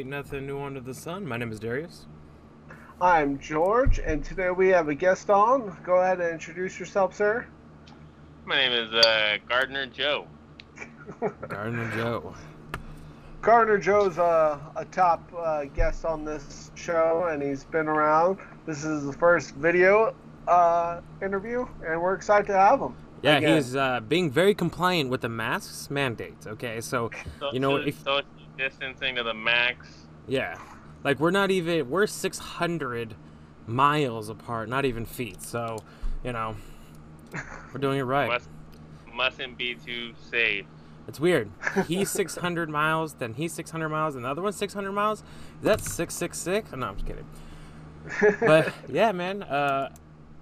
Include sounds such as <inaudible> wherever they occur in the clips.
welcome to Ain't Nothing New Under the Sun. My name is Darius. I'm George, and today we have a guest on. Go ahead and introduce yourself, sir. My name is uh, Gardner Joe. <laughs> Gardner Joe. Gardner Joe's uh, a top uh, guest on this show, and he's been around. This is the first video uh, interview, and we're excited to have him. Yeah, Again. he's uh, being very compliant with the masks mandates. Okay, so <laughs> Social, You know, if- social distancing to the max. yeah, like we're not even we're 600 miles apart, not even feet. So, you know, we're doing it right. Must, mustn't be too safe. It's weird. He's 600 miles, then he's 600 miles, and the other one's 600 miles. Is that 666? Oh, no, I'm just kidding. But <laughs> yeah, man. Uh,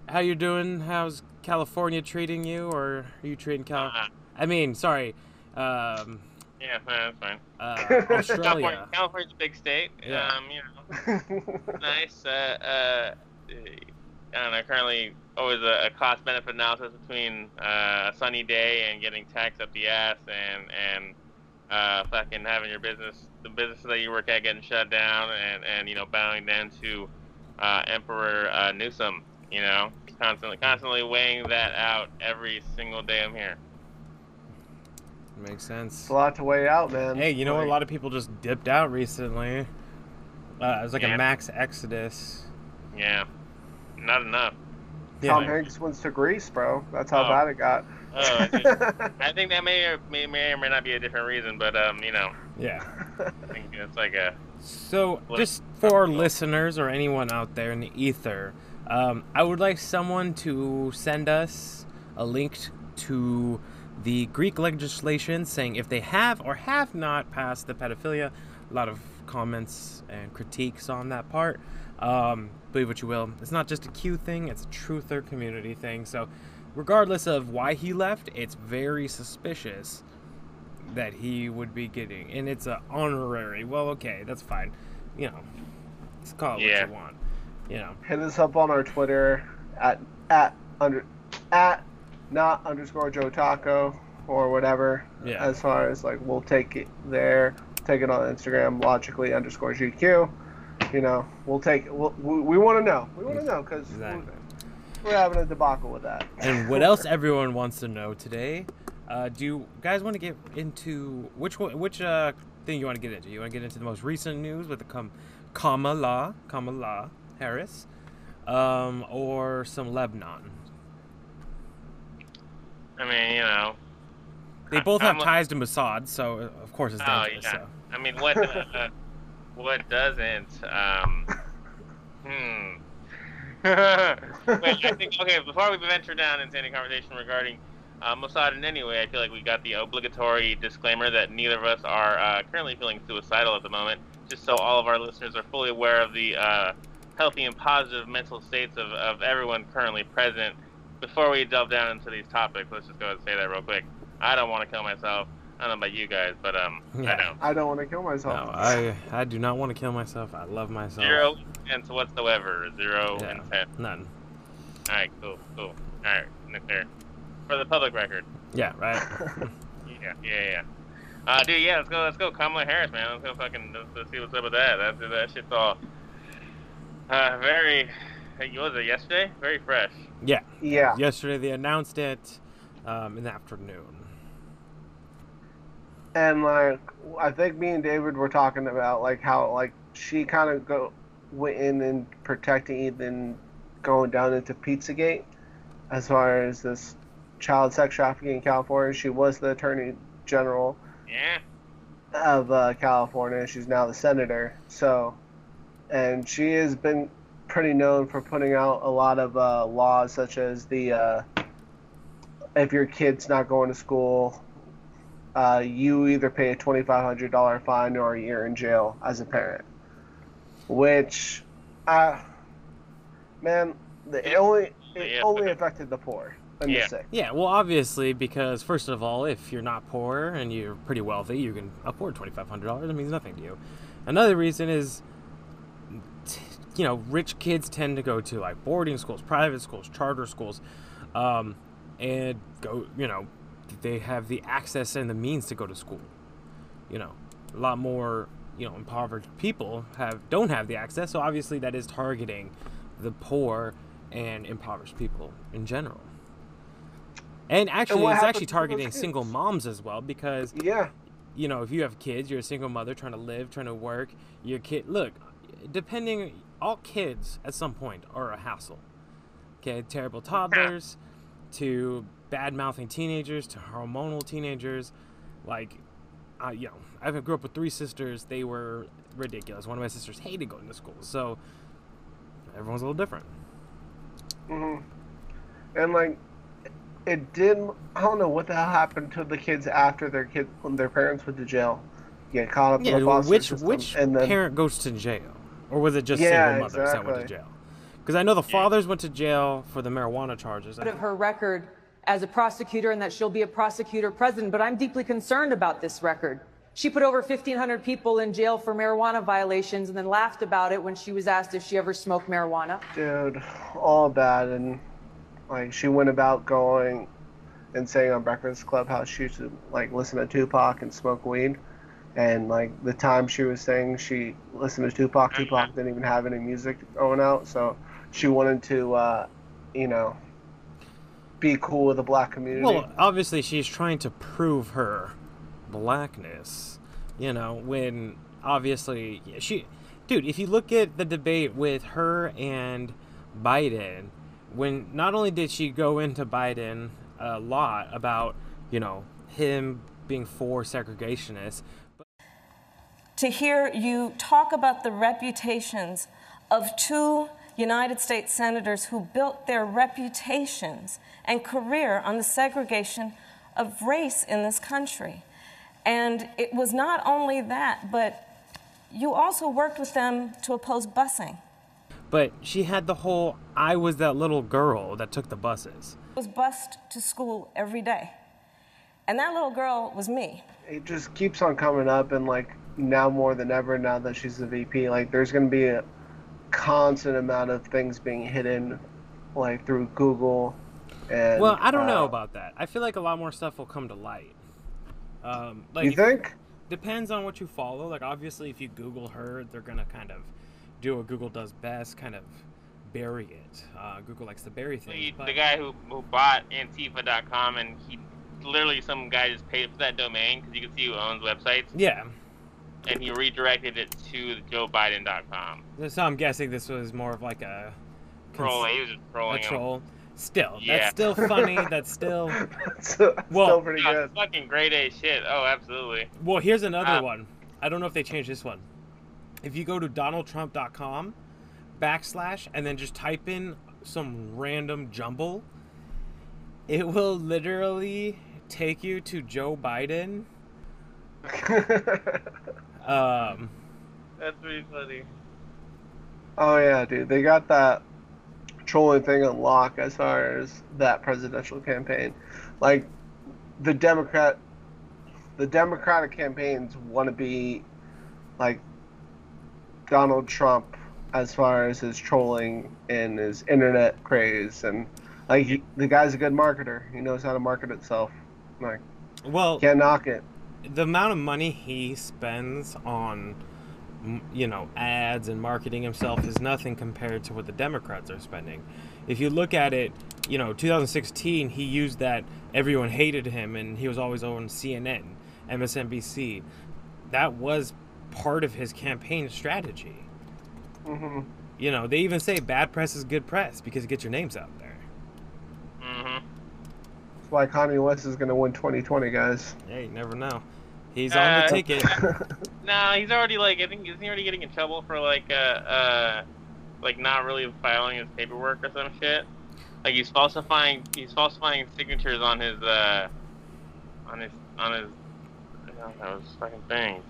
how you doing? How's California treating you, or are you treating Cal? Uh, I mean, sorry, um, yeah, that's fine. uh, <laughs> California, Australia. California's a big state. Yeah. Um, you know, nice. Uh, uh, I don't know. Currently, always a, a cost benefit analysis between uh, a sunny day and getting taxed up the ass, and and uh, fucking having your business, the business that you work at, getting shut down, and and you know bowing down to uh, Emperor uh, Newsom. You know, constantly constantly weighing that out every single day I'm here. Makes sense. It's a lot to weigh out, man. Hey, you know what? Like, A lot of people just dipped out recently. Uh, it was like Yeah. a max exodus. Yeah, not enough. Tom Hanks went to Greece, bro. That's how Oh. bad it got. Oh, it <laughs> I think that may or may, may or may not be a different reason, but um, you know, Yeah. I think it's like a So, Like- just for our listeners or anyone out there in the ether, um, I would like someone to send us a link to the Greek legislation saying if they have or have not passed the pedophilia. A lot of comments and critiques on that part. Um, believe what you will. It's not just a Q thing, it's a truther community thing. So, regardless of why he left, it's very suspicious that he would be getting, and it's a honorary. Well, okay, that's fine. You know, let's call it Yeah. what you want. You know, Hit us up on our Twitter at at under at not underscore Joe Taco or whatever. Yeah. As far as like we'll take it there, take it on Instagram logically underscore GQ. You know, we'll take. We'll, we we want to know. We want to know because Exactly. we're, we're having a debacle with that. and what else everyone wants to know today? Uh, do you guys want to get into which one, which uh, thing you want to get into? You want to get into the most recent news with the com- Kamala Kamala Harris, um, or some Lebanon? I mean, you know. They both I'm have ties to Mossad, so uh, of course it's Oh dangerous. yeah. So. I mean, what uh, <laughs> what doesn't? Um, hmm. Wait, I think okay. Before we venture down into any conversation regarding uh, Mossad in any way, I feel like we got the obligatory disclaimer that neither of us are uh, currently feeling suicidal at the moment. Just so all of our listeners are fully aware of the uh, healthy and positive mental states of, of everyone currently present. Before we delve down into these topics, let's just go ahead and say that real quick. I don't want to kill myself. I don't know about you guys, but um, Yeah. I know. I don't want to kill myself. No, I I do not want to kill myself. I love myself. Zero intent whatsoever. Zero Yeah. intent. None. All right, cool, cool. All right, Nick there. For the public record. Yeah, right. <laughs> Yeah, yeah, yeah. Uh, dude, yeah, let's go, let's go, Kamala Harris, man. Let's go, fucking, let's, let's see what's up with that. That that shit's all uh, very. Hey, was it yesterday? Very fresh. Yeah. yeah. Yesterday they announced it um, in the afternoon. and like I think me and David were talking about like how like she kind of go went in and protecting Ethan going down into Pizzagate as far as this child sex trafficking in California. She was the attorney general Yeah. of uh, California. She's now the senator. So, and she has been pretty known for putting out a lot of uh, laws, such as the uh, if your kid's not going to school, uh, you either pay a twenty five hundred dollar fine or a year in jail as a parent. Which, uh, man, the, it only it Yeah, only affected the poor and Yeah. the sick. Yeah, well, obviously, because first of all, if you're not poor and you're pretty wealthy, you can afford twenty five hundred dollars. It means nothing to you. Another reason is, t- you know, rich kids tend to go to like boarding schools, private schools, charter schools, um, and go. You know, they have the access and the means to go to school. You know, a lot more you know impoverished people have don't have the access. So obviously that is targeting the poor and impoverished people in general. And actually, what it's actually targeting single moms as well because Yeah. you know, if you have kids, you're a single mother trying to live, trying to work, your kid, look, depending, all kids at some point are a hassle. Okay, terrible toddlers to bad mouthing teenagers to hormonal teenagers. Like, uh, you know, I grew up with three sisters. They were ridiculous. One of my sisters hated going to school. So everyone's a little different. Mm-hmm. And like, it did. I don't know what the hell happened to the kids after their kid when their parents went to jail. Get caught up in Yeah, the foster which system, which and then parent goes to jail, or was it just Yeah, single mothers that went to jail? Because I know the fathers went to jail for the marijuana charges. of her record as a prosecutor and that she'll be a prosecutor president, but I'm deeply concerned about this record. She put over 1,500 people in jail for marijuana violations and then laughed about it when she was asked if she ever smoked marijuana. dude, all bad. And like, she went about going and saying on Breakfast Club how she used to like listen to Tupac and smoke weed. And like the time she was saying she listened to Tupac, Tupac didn't even have any music going out, so she wanted to, uh, you know, be cool with the black community. Well, obviously she's trying to prove her blackness. You know, when obviously she, dude, if you look at the debate with her and Biden, when not only did she go into Biden a lot about, you know, him being for segregationists, to hear you talk about the reputations of two United States senators who built their reputations and career on the segregation of race in this country. And it was not only that, but you also worked with them to oppose busing. but she had the whole I was that little girl that took the buses. was bused to school every day. And that little girl was me. it just keeps on coming up and like now more than ever now that she's the VP like there's going to be a constant amount of things being hidden like through Google and Well, I don't know uh, about that. I feel like a lot more stuff will come to light. Um, like you think depends on what you follow. Like obviously, if you Google her, they're gonna kind of do what Google does best, kind of bury it. Uh, Google likes to bury things. The, but- the guy who, who bought Antifa.com and he literally some guy just paid for that domain because you can see who owns websites yeah. And he redirected it to JoeBiden.com. So I'm guessing this was more of like a cons- Trolling. He was just a trolling him. troll. Still, Yeah. that's still <laughs> funny. That's still <laughs> it's still Well- pretty Yeah, good it's fucking grade A shit. Oh, absolutely. Well, here's another Ah. one. I don't know if they changed this one. If you go to donaldtrump.com backslash and then just type in some random jumble, it will literally take you to Joe Biden. <laughs> Um, That's pretty funny. oh yeah dude. They got that trolling thing on lock as far as that presidential campaign. Like the democrat the democratic campaigns want to be like donald trump as far as his trolling and his internet craze and like he, the guy's a good marketer. He knows how to market itself. Like well, can't knock it the amount of money he spends on you know ads and marketing himself is nothing compared to what the democrats are spending. If you look at it you know 2016 he used that everyone hated him and he was always on cnn msnbc that was part of his campaign strategy. Hmm you know they even say bad press is good press because it gets your names out there that's why kanye west is going to win 2020 guys hey you never know he's on the Uh, ticket <laughs> <laughs> No, he's already like I think isn't he already getting in trouble for like uh uh like not really filing his paperwork or some shit. Like he's falsifying he's falsifying signatures on his uh on his on his I don't know, those fucking things.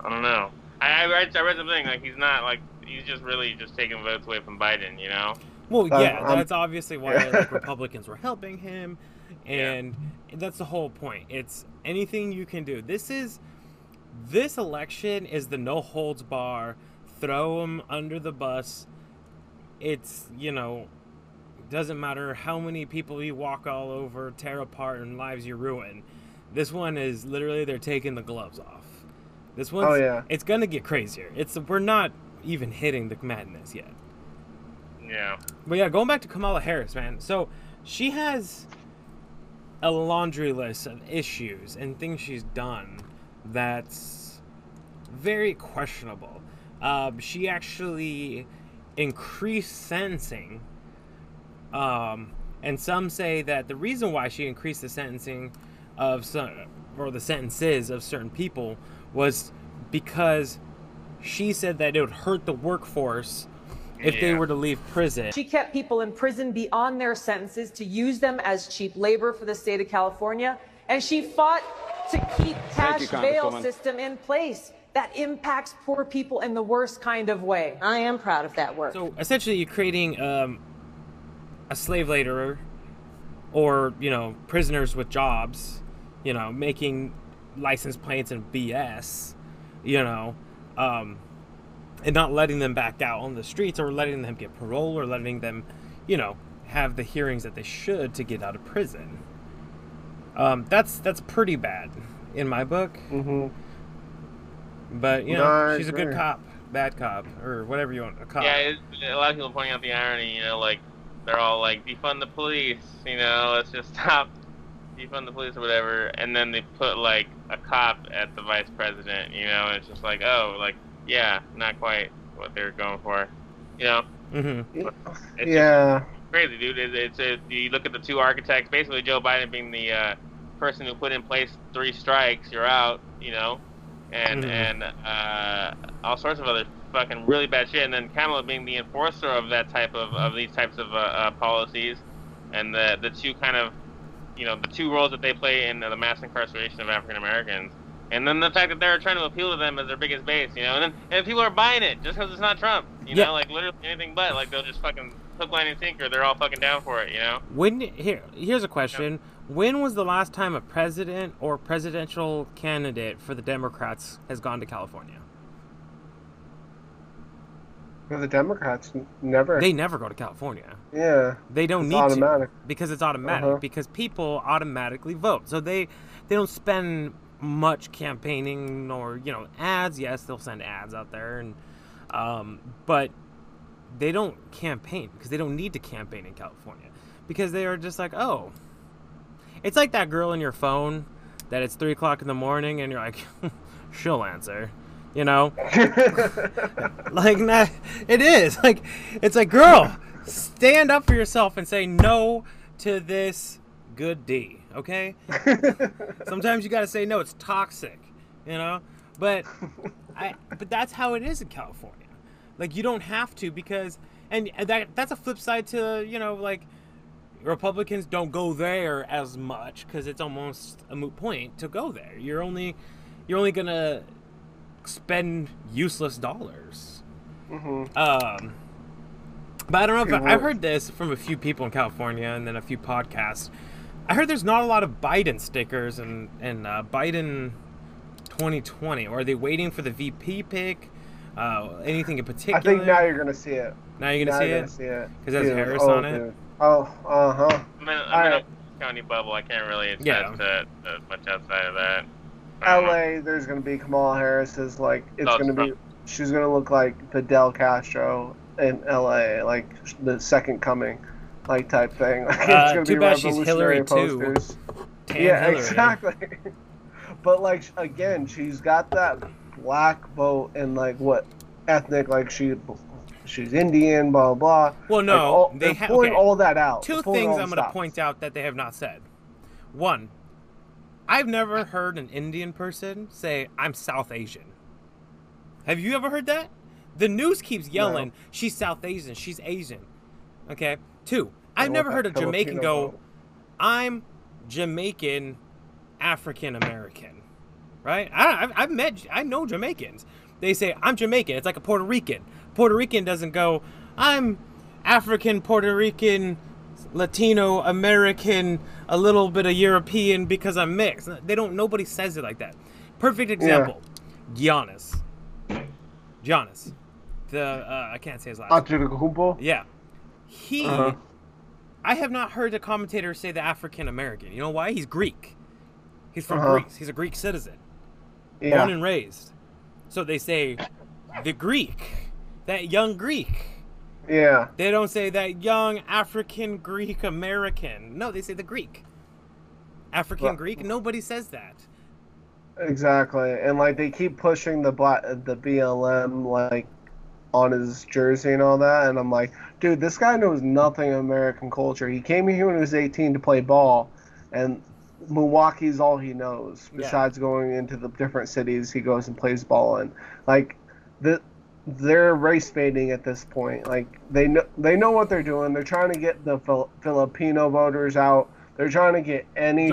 I don't know. I, I read I read something like he's not like he's just really just taking votes away from Biden, you know? Well, Uh, yeah, um, that's obviously why yeah. like <laughs> Republicans were helping him, and that's the whole point. It's anything you can do. This is this election is the no holds bar, throw them under the bus. It's you know, doesn't matter how many people you walk all over, tear apart, and lives you ruin. This one is literally they're taking the gloves off. This one's Oh, yeah. it's gonna get crazier. It's we're not even hitting the madness yet. Yeah. But yeah, going back to Kamala Harris, man. So she has a laundry list of issues and things she's done that's very questionable. Um, she actually increased sentencing. Um, and some say that the reason why she increased the sentencing of some, or the sentences of certain people was because she said that it would hurt the workforce if they were to leave prison. She kept people in prison beyond their sentences to use them as cheap labor for the state of California. And she fought to keep cash you, bail system in place that impacts poor people in the worst kind of way. I am proud of that work. So essentially, you're creating um, a slave laborer, or you know, prisoners with jobs, you know, making license plates and BS, you know, um, and not letting them back out on the streets, or letting them get parole, or letting them, you know, have the hearings that they should to get out of prison. Um, that's that's pretty bad in my book. hmm But you know, I she's a good cop, bad cop, or whatever you want a cop. Yeah, it, a lot of people pointing out the irony. You know, like they're all like defund the police. You know, <laughs> let's just stop defund the police or whatever. And then they put like a cop at the vice president. You know, and it's just like, oh, like yeah, not quite what they were going for. You know, Mm-hmm. it's Yeah. crazy, dude. It, it's a, you look at the two architects. Basically, Joe Biden being the uh, person who put in place three strikes, you're out. You know, and Mhm. and uh, all sorts of other fucking really bad shit. And then Kamala being the enforcer of that type of of these types of uh, uh, policies, and the the two kind of you know the two roles that they play in the mass incarceration of African Americans. And then the fact that they're trying to appeal to them as their biggest base, you know, and then and people are buying it just because it's not Trump, you Yeah. know, like literally anything but, like they'll just fucking hook, line, and sinker. They're all fucking down for it, you know. When here here's a question. When was the last time a president or presidential candidate for the Democrats has gone to California? For the Democrats, never. They never go to California. yeah. They don't It's need automatic. to because it's automatic Uh-huh. because people automatically vote. So they they don't spend much campaigning or you know ads. Yes, they'll send ads out there and um, but they don't campaign because they don't need to campaign in California because they are just like oh, it's like that girl in your phone that it's three o'clock in the morning and you're like <laughs> she'll answer. You know, <laughs> like nah, it is <laughs> like it's like girl stand up for yourself and say no to this good D, okay? <laughs> Sometimes you got to say no, it's toxic, you know? But <laughs> I but that's how it is in California. Like you don't have to because and that that's a flip side to, you know, like Republicans don't go there as much cuz it's almost a moot point to go there. You're only you're only to spend useless dollars. hmm Um, but I don't know if Yeah, I've heard this from a few people in California and then a few podcasts. I heard there's not a lot of Biden stickers and and uh, Biden 2020. Or are they waiting for the VP pick? Uh, anything in particular? I think now you're gonna see it. Now you're gonna now see you're it. gonna see it. 'Cause it has Dude, Harris oh, on it? dude. Oh, uh huh. I'm in, I'm in Alright. a county bubble. I can't really attest Yeah. to, to much outside of that. I. LA, there's gonna be Kamala Harris is like it's Oh, gonna be. She's gonna look like Fidel Castro in LA, like the second coming, like type thing. <laughs> Like, it's Uh, gonna too be bad she's Hillary, revolutionary too. posters. Tan yeah, Hillary. exactly. <laughs> but like again, she's got that black vote and like what ethnic? Like she, she's Indian, blah blah. Well, Like, no, all, they ha- pulling okay. all that out. Two things I'm going to point out that they have not said. One, I've never heard an Indian person say, I'm South Asian. Have you ever heard that? The news keeps yelling, she's South Asian, she's Asian. Okay? Two, I've never heard a Jamaican go. I'm Jamaican African American. Right? I, I've, I've met, I know Jamaicans. They say, I'm Jamaican. It's like a Puerto Rican. Puerto Rican doesn't go, I'm African, Puerto Rican, Latino, American, a little bit of European because I'm mixed. They don't, nobody says it like that. Perfect example Giannis. Giannis. The, uh, I can't say his last name. Yeah. He, Uh-huh. I have not heard a commentator say the African American. You know why? He's Greek. He's from Uh-huh. Greece. He's a Greek citizen, Yeah. born and raised. So they say the Greek, that young Greek. Yeah. They don't say that young African Greek American. No, they say the Greek. African Greek. Nobody says that. Exactly, and like they keep pushing the black, the BLM like on his jersey and all that, and I'm like, dude, this guy knows nothing of American culture. He came here when he was 18 to play ball, and Milwaukee's all he knows. Yeah. Besides going into the different cities he goes and plays ball in, like the they're race baiting at this point. Like they know they know what they're doing. They're trying to get the Fil- Filipino voters out. They're trying to get any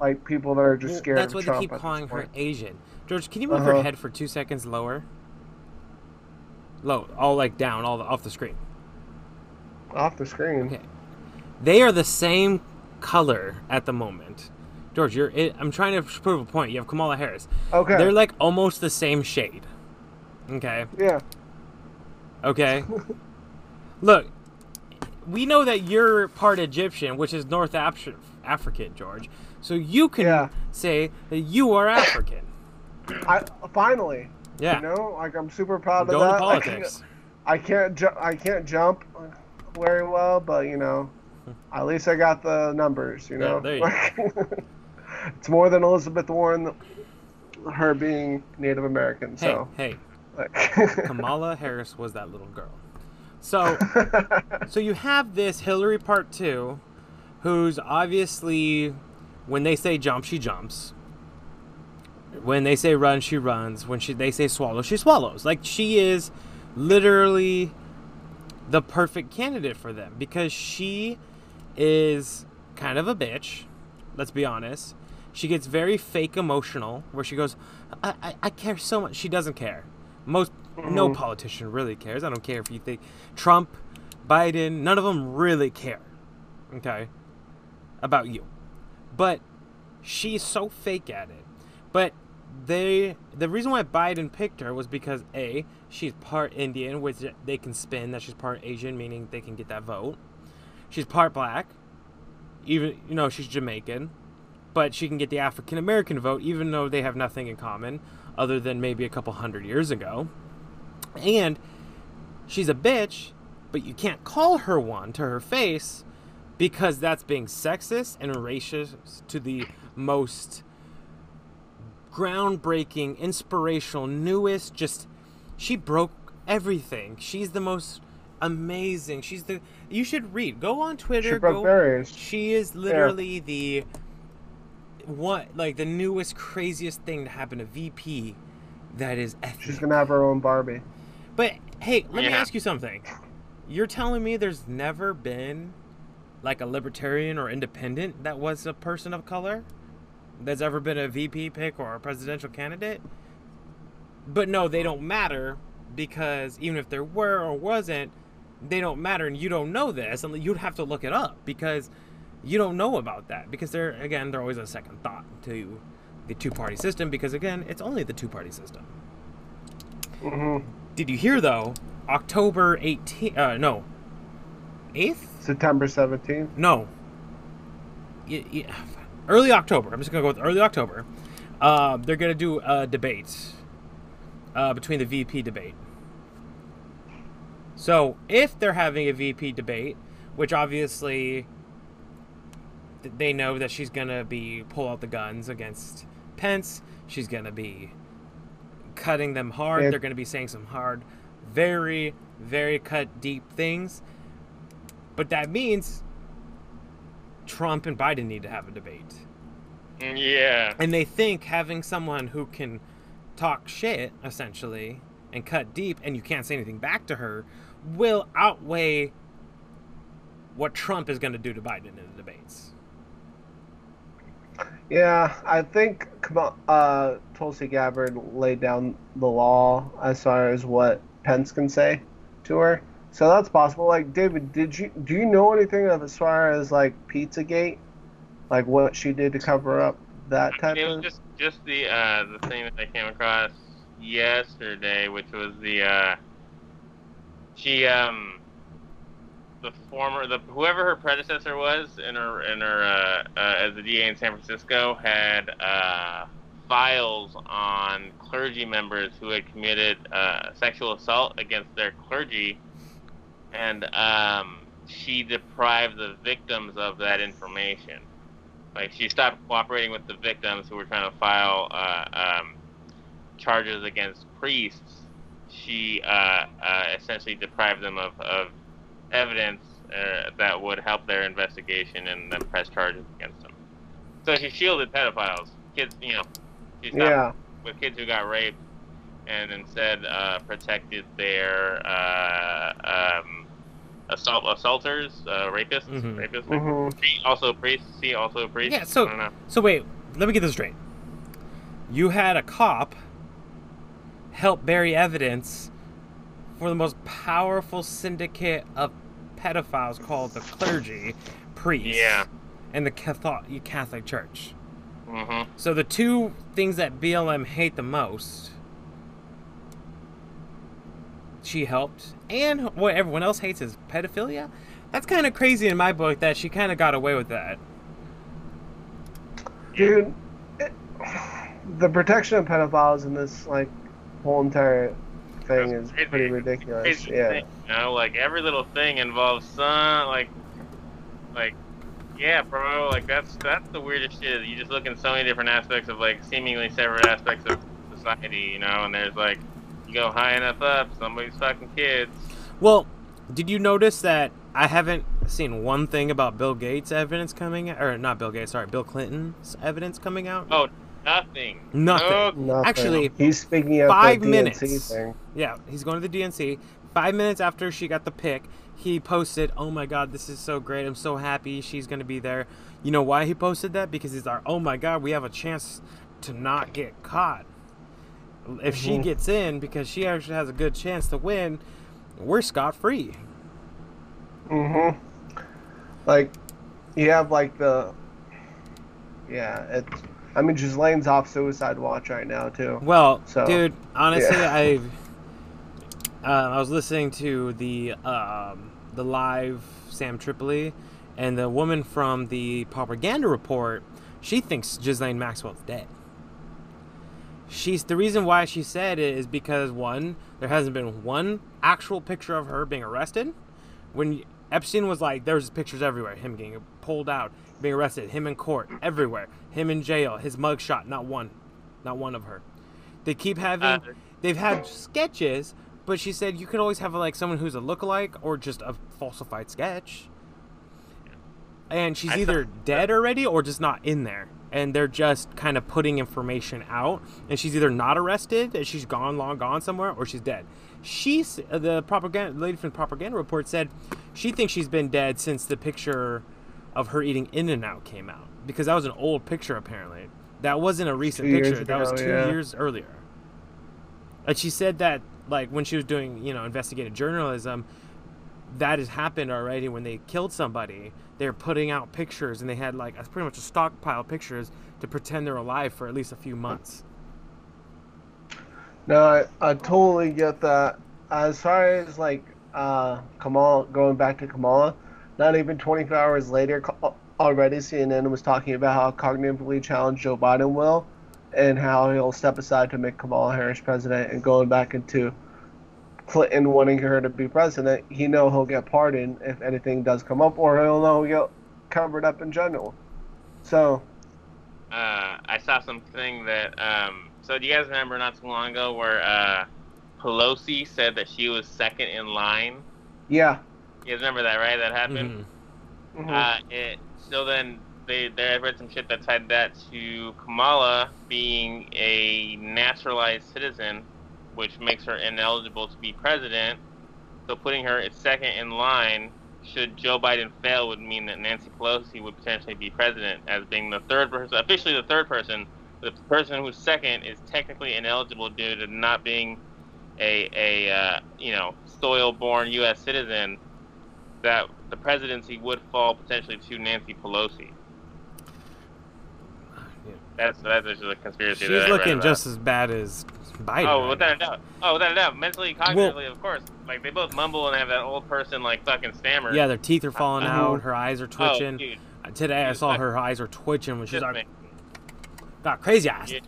like people that are just scared That's of why they keep calling her. Asian. George, can you move Uh-huh. your head for two seconds lower? Low, all like down, all the, off the screen. off the screen. Okay. They are the same color at the moment. George, you're. It, I'm trying to prove a point. You have Kamala Harris. Okay. They're like almost the same shade. Okay. yeah. Okay. <laughs> Look, we know that you're part Egyptian, which is North Af- African, George. So you can Yeah. say that you are African. I finally. Yeah. You know, like I'm super proud of that. politics. I can't. I can't, ju- I can't jump very well, but you know, hmm. at least I got the numbers. You Yeah, know. there you <laughs> it's more than Elizabeth Warren, her being Native American. Hey, So. hey, Like, <laughs> Kamala Harris was that little girl. So, <laughs> so you have this Hillary Part Two, who's obviously, when they say jump, she jumps. When they say run, she runs. When she they say swallow, she swallows. Like she is literally the perfect candidate for them because she is kind of a bitch. Let's be honest. She gets very fake emotional, where she goes, I, I, I care so much. She doesn't care. Most no mm-hmm. politician really cares. I don't care if you think Trump, Biden, none of them really care. Okay, about you, but she's so fake at it. But they the reason why Biden picked her was because a she's part Indian, which they can spin that she's part Asian, meaning they can get that vote. She's part black, even you know she's Jamaican, but she can get the African American vote, even though they have nothing in common, other than maybe a couple hundred years ago. And she's a bitch, but you can't call her one to her face because that's being sexist and racist to the most groundbreaking, inspirational, newest. Just she broke everything. She's the most amazing. She's the. You should read. Go on Twitter. she broke go, barriers. she is literally the what like the newest craziest thing to happen to VP that is ethnic. She's gonna have her own Barbie. But hey, let me ask you something. You're telling me there's never been like a libertarian or independent that was a person of color? That's ever been a VP pick or a presidential candidate? But no, they don't matter because even if there were or wasn't, they don't matter and you don't know this and you'd have to look it up because you don't know about that because they're again they're always a second thought to the two party system because again it's only the two party system. hmm Did you hear though? October 18th, uh, no, 8th? September 17th. No. Y- y- early October. I'm just going to go with early October. Uh, they're going to do a debate uh, between the VP debate. So, if they're having a VP debate, which obviously they know that she's going to be pull out the guns against Pence, she's going to be cutting them hard. Yeah. They're going to be saying some hard, very, very cut deep things. But that means Trump and Biden need to have a debate. Yeah. And they think having someone who can talk shit, essentially, and cut deep, and you can't say anything back to her, will outweigh what Trump is going to do to Biden in the debates. Yeah, I think Kama- uh, Tulsi Gabbard laid down the law as far as what Pence can say to her. So that's possible. Like David, did you do you know anything of as far as like Pizzagate, like what she did to cover up that type It was of? just just the uh, the thing that I came across yesterday, which was the uh, she um the former the whoever her predecessor was in her in her uh, uh, as the DA in San Francisco had uh, files on clergy members who had committed uh, sexual assault against their clergy, and um, she deprived the victims of that information. Like she stopped cooperating with the victims who were trying to file uh, um, charges against priests. She uh, uh, essentially deprived them of, of evidence uh, that would help their investigation and then press charges against them. So she shielded pedophiles, kids. You know, she stopped Yeah. with kids who got raped, and instead uh, protected their uh, um, assault assaulters, uh, rapists, Mhm. rapists. Mhm. Pri- Also priests. See, also priests. Yeah, so- I don't know. So wait, let me get this straight. You had a cop help bury evidence for the most powerful syndicate of pedophiles called the clergy, priests, Yeah. and the Catholic Catholic Church. hmm So the two things that BLM hate the most, she helped, and what everyone else hates is pedophilia. That's kind of crazy in my book that she kind of got away with that. Dude, it, <sighs> the protection of pedophiles in this like whole entire thing is crazy. pretty ridiculous. Crazy Yeah. thing, you know, like every little thing involves some like, like, yeah, bro. Like that's that's the weirdest shit. You just look in so many different aspects of like seemingly separate aspects of society, you know. And there's like, you go high enough up, somebody's fucking kids. Well, did you notice that I haven't seen one thing about Bill Gates evidence coming or not Bill Gates, sorry, Bill Clinton's evidence coming out? Oh, nothing. Nothing. No, Nothing. Actually, he's speaking of five the DNC minutes. thing. Yeah, he's going to the DNC. Five minutes after she got the pick, he posted, "Oh my God, this is so great! I'm so happy she's going to be there." You know why he posted that? Because he's like, "Oh my God, we have a chance to not get caught. If she Mhm. gets in, because she actually has a good chance to win, we're scot free." Mm-hmm. Like, you have like the. Yeah, it's. I mean, Giselle's off suicide watch right now too. Well, So, dude, honestly, yeah. I <laughs> uh, I was listening to the um, the live Sam Tripoli, and the woman from the propaganda report. She thinks Ghislaine Maxwell's dead. She's the reason why she said it is because one, there hasn't been one actual picture of her being arrested. When Epstein was like, there's pictures everywhere, him getting pulled out, being arrested, him in court, everywhere, him in jail, his mugshot, not one, not one of her. They keep having, Uh, they've had sketches, but she said you could always have like someone who's a lookalike or just a falsified sketch. And she's I either thought- dead already or just not in there. And they're just kind of putting information out. And she's either not arrested, and she's gone, long gone somewhere, or she's dead. She's uh, the propaganda lady from the propaganda report said she thinks she's been dead since the picture of her eating In and Out came out because that was an old picture apparently. That wasn't a recent Two picture. that was two yeah. years earlier. And she said that like when she was doing you know investigative journalism, that has happened already when they killed somebody. They're putting out pictures and they had like a, pretty much a stockpile of pictures to pretend they're alive for at least a few months. No, I, I totally get that. As far as like uh, Kamala, going back to Kamala, not even 24 hours later, already CNN was talking about how cognitively challenged Joe Biden will, and how he'll step aside to make Kamala Harris president, and going back into Clinton wanting her to be president, he know he'll get pardoned if anything does come up, or he'll know he'll get covered up in general. So, uh, I saw something that. Um, so do you guys remember not too long ago where uh, Pelosi said that she was second in line? yeah. You guys remember that, right? That happened. Mhm. Mhm. Uh, it, so then they, they I read some shit that tied that to Kamala being a naturalized citizen, which makes her ineligible to be president. So putting her at second in line, should Joe Biden fail, would mean that Nancy Pelosi would potentially be president as being the third person, officially the third person. The person who's second is technically ineligible due to not being a a uh, you know soil-born U.S. citizen that the presidency would fall potentially to Nancy Pelosi. Yeah. That's that's just a conspiracy. She's that I read looking just as bad as Biden. Oh, without a doubt. Oh, without a doubt. Mentally, cognitively, of course. Like they both mumble and have that old person like fucking stammer. Yeah, their teeth are falling Uh, out. Her eyes are Oh, twitching. dude. Uh, Today I saw her eyes were twitching when she's like, got crazy eyes. Yeah.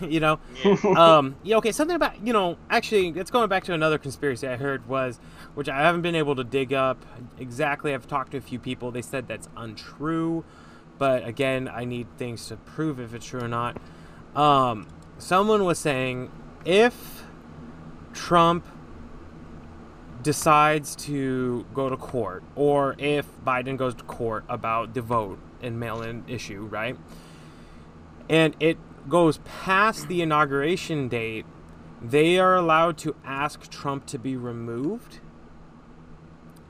<laughs> you know. Yeah. <laughs> um, yeah, okay, something about you know, actually, it's going back to another conspiracy I heard was, which I haven't been able to dig up exactly. I've talked to a few people. They said that's untrue, but again, I need things to prove if it's true or not. Um, someone was saying if Trump decides to go to court, or if Biden goes to court about the vote and mail-in issue, right? and it goes past the inauguration date, they are allowed to ask Trump to be removed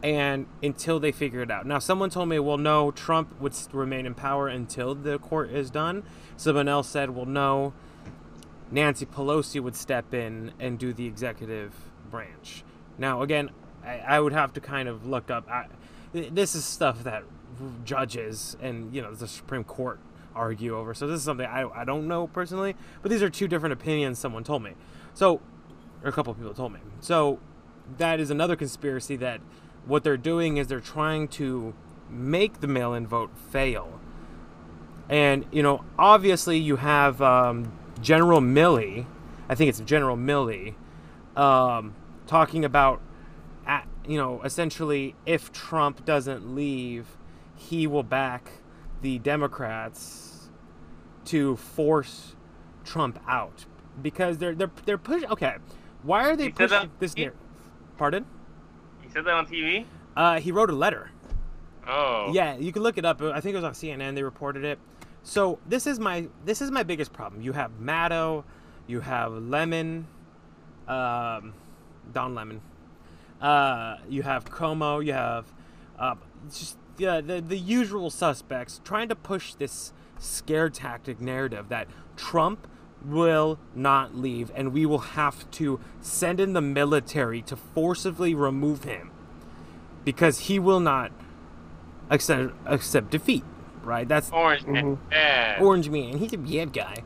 and until they figure it out. Now someone told me, "Well, no, Trump would remain in power until the court is done." Someone else said, "Well, no, Nancy Pelosi would step in and do the executive branch." Now, again, I, I would have to kind of look up. I, this is stuff that judges and you know the Supreme Court argue over. So this is something I, I don't know personally, but these are two different opinions someone told me. So, or a couple people told me. So that is another conspiracy that what they're doing is they're trying to make the mail-in vote fail. And you know, obviously you have um, General Milley, I think it's General Milley, um, talking about, at, you know, essentially if Trump doesn't leave, he will back the Democrats to force Trump out because they're they're they're pushing. Okay, why are they He pushing this? Near, pardon? He said that on TV? Uh, he wrote a letter. Oh. Yeah, you can look it up. I think it was on CNN. They reported it. So this is my this is my biggest problem. You have Maddow, you have Lemon, um, Don Lemon. Uh, you have Cuomo. You have uh, just yeah, the the usual suspects trying to push this scare tactic narrative that Trump will not leave and we will have to send in the military to forcibly remove him because he will not accept accept defeat. Right? That's Orange man. Mhm. Bad. Orange Man. He's a bad guy.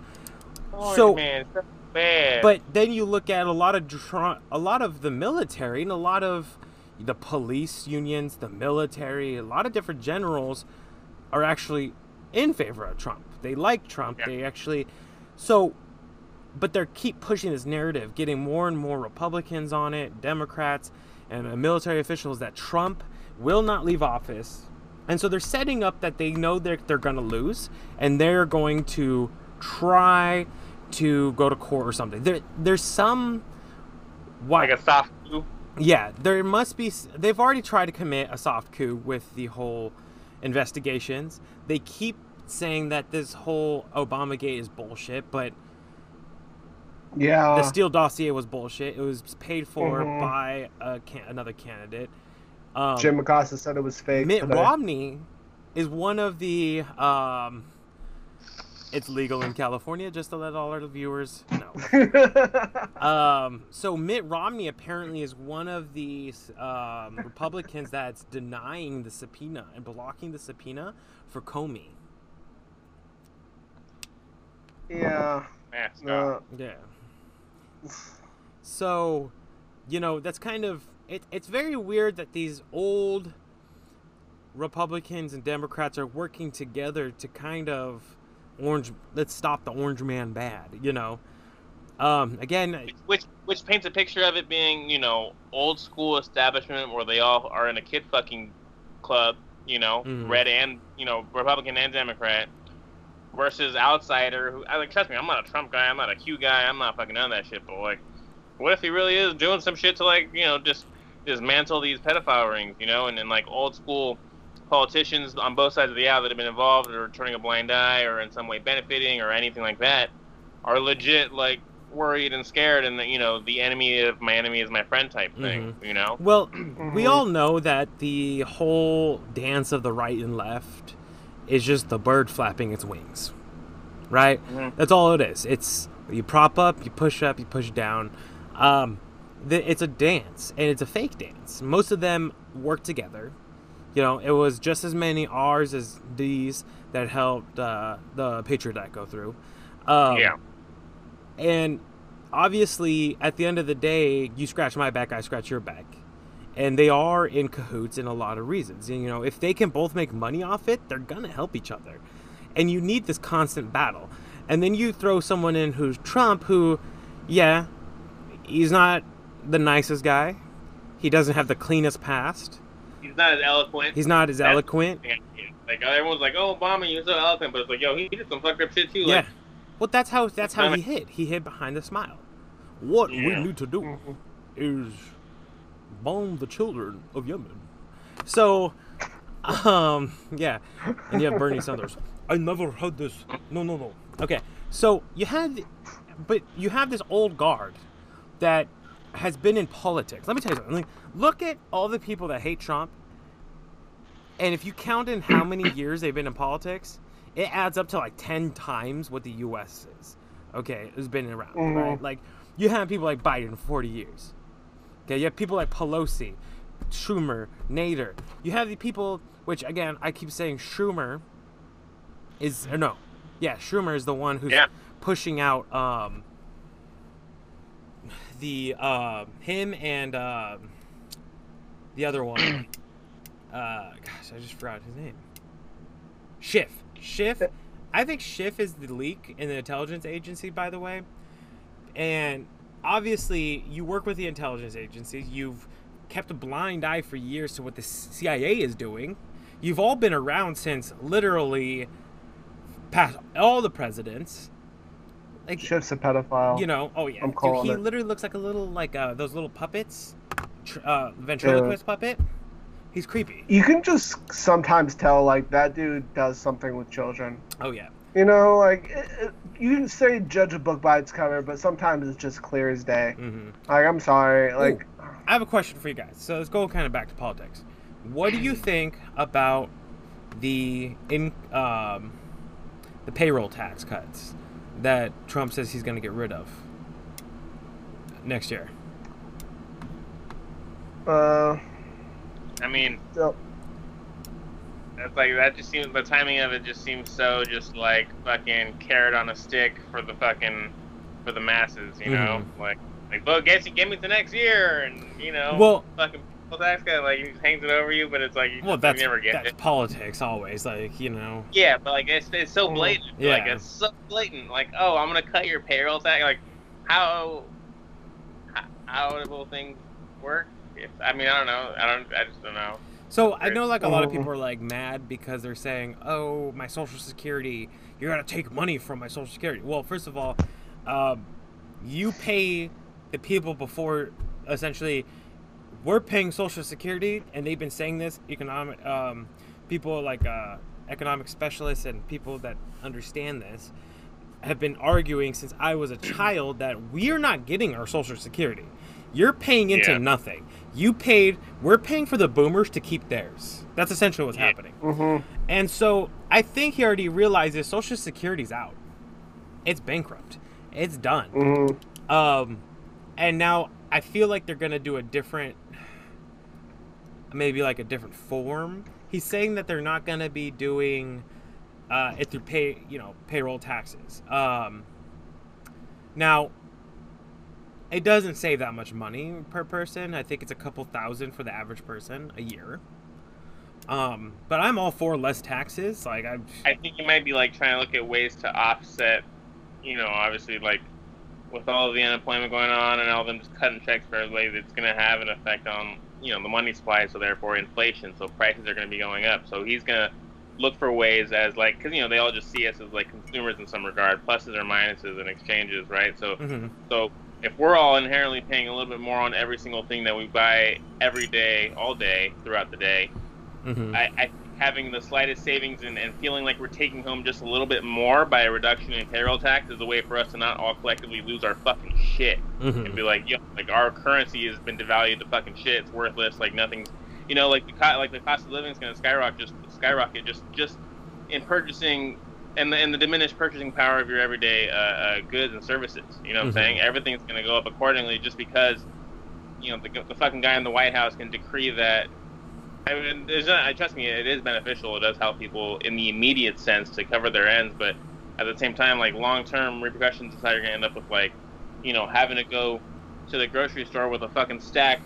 Orange so- man. so Bad. But then you look at a lot of dr- a lot of the military and a lot of the police unions, the military, a lot of different generals are actually in favor of Trump. They like Trump. Yeah. They actually so but they're keep pushing this narrative, getting more and more Republicans on it, Democrats, and uh, military officials that Trump will not leave office. And so they're setting up that they know they're, they're going to lose, and they're going to try to go to court or something. There, there's some. Why? like a soft coup. Yeah, there must be. They've already tried to commit a soft coup with the whole investigations. They keep saying that this whole Obamagate is bullshit, but Yeah. the Steele dossier was bullshit. It was paid for Mhm. by a another candidate. Um, Jim Acosta said it was fake. Mitt today. Romney is one of the. Um, it's legal in California, just to let all our viewers know. <laughs> Um, so Mitt Romney apparently is one of the um, Republicans that's denying the subpoena and blocking the subpoena for Comey. yeah. Man, Uh. Yeah. So, you know, that's kind of it, it's very weird that these old Republicans and Democrats are working together to kind of orange let's stop the orange man bad, you know. Um again, Which, which paints a picture of it being, you know, old school establishment where they all are in a kid fucking club, you know, Mhm. red and you know Republican and Democrat, versus outsider who. I like trust me, I'm not a Trump guy, I'm not a Q guy, I'm not fucking none of that shit. But like, what if he really is doing some shit to like, you know, just dismantle these pedophile rings, you know, and then like old school politicians on both sides of the aisle that have been involved or turning a blind eye or in some way benefiting or anything like that are legit like worried and scared and that you know the enemy of my enemy is my friend type thing you know Well, <clears throat> we Mhm. all know that the whole dance of the right and left is just the bird flapping its wings, right? Mhm. That's all it is. It's you prop up, you push up, you push down. Um, the, it's a dance, and it's a fake dance. Most of them work together. You know, it was just as many R's as D's that helped uh, the Patriot Act go through. Um, yeah and obviously, at the end of the day, you scratch my back, I scratch your back. And they are in cahoots in a lot of reasons. And, you know, if they can both make money off it, they're going to help each other. And you need this constant battle. And then you throw someone in who's Trump, who, yeah, he's not the nicest guy. He doesn't have the cleanest past. He's not as eloquent. He's not as That's- eloquent. Like everyone's like, "Oh, Obama, you're so eloquent," but it's like, "Yo, he did some fucked up shit too." Yeah. Like, Well, that's how that's how he hid. He hid behind the smile. What we need to do is bomb the children of Yemen. So, um, yeah, and you have Bernie <laughs> Sanders. I never heard this. No, no, no. Okay, so you had, but you have this old guard that has been in politics. Let me tell you something. Like, look at all the people that hate Trump, and if you count in how many years they've been in politics, it adds up to like ten times what the U.S. is. Okay, has been around, Mhm. right? Like, you have people like Biden forty years. Okay, you have people like Pelosi, Schumer, Nader. You have the people, which again, I keep saying Schumer is or no, yeah, Schumer is the one who's Yeah. pushing out um, the uh, him and um the other one. <clears throat> uh, gosh, I just forgot his name. Schiff. Schiff. I think Schiff is the leak in the intelligence agency, by the way. And obviously, you work with the intelligence agencies. You've kept a blind eye for years to what the CIA is doing. You've all been around since literally past all the presidents. Like, Schiff's a pedophile. you know, oh yeah, I'm Dude, calling he it. literally looks like a little like uh, those little puppets, tr- uh, ventriloquist puppet. He's creepy. you can just sometimes tell like that dude does something with children. Oh yeah. You know, like it, it, you can say judge a book by its cover, but sometimes it's just clear as day. hmm Like I'm sorry, like I have a question for you guys. So let's go kind of back to politics. What do you think about the in um, the payroll tax cuts that Trump says he's going to get rid of next year? uh, I mean, so- That's like that just seems the timing of it just seems so just like fucking carrot on a stick for the fucking for the masses, you know? Like like well guess you give me the next year and you know Well- fucking well tax guy like he just hangs it over you but it's like you, Well, that's you never get that's it. politics always. Like you know. Yeah, but like it's, it's so blatant. Yeah. Like it's so blatant. Like, oh, I'm gonna cut your payroll tax. Like, how how, how will things work? If I mean, I don't know. I don't. I just don't know. So I know like a lot of people are like mad because they're saying, "Oh, my social security, you're gonna take money from my social security." Well, first of all, um, you pay the people before essentially we're paying social security, and they've been saying this. Economic um, people like uh, economic specialists and people that understand this have been arguing since I was a <clears throat> child that we're not getting our social security. You're paying into Yeah. nothing. You paid. We're paying for the boomers to keep theirs. That's essentially what's Yeah. happening. mhm. And so I think he already realizes Social Security's out. It's bankrupt. It's done. Mhm. Um, and now I feel like they're gonna do a different, maybe like a different form. He's saying that they're not gonna be doing uh, it through pay, you know, payroll taxes. Um, now, it doesn't save that much money per person. I think it's a couple thousand for the average person a year. Um, but I'm all for less taxes. Like I, I think you might be like trying to look at ways to offset. You know, obviously, like with all the unemployment going on and all them just cutting checks for everybody, it's going to have an effect on you know the money supply. So therefore, inflation. So prices are going to be going up. So he's going to look for ways as like because you know they all just see us as like consumers in some regard, pluses or minuses and exchanges, right? So mhm. So if we're all inherently paying a little bit more on every single thing that we buy every day, all day, throughout the day, Mhm. I, I having the slightest savings and, and feeling like we're taking home just a little bit more by a reduction in payroll tax is a way for us to not all collectively lose our fucking shit Mhm. and be like, yo, like our currency has been devalued to fucking shit. It's worthless. Like nothing's, you know, like the co- like the cost of living is going to skyrocket, just skyrocket, just just in purchasing and the and the diminished purchasing power of your everyday uh, uh, goods and services. You know what Mhm. I'm saying? Everything's going to go up accordingly, just because, you know, the, the fucking guy in the White House can decree that. I mean, there's not, I trust me, it is beneficial. It does help people in the immediate sense to cover their ends, but at the same time, like long term repercussions is how you're gonna end up with like, you know, having to go to the grocery store with a fucking stack,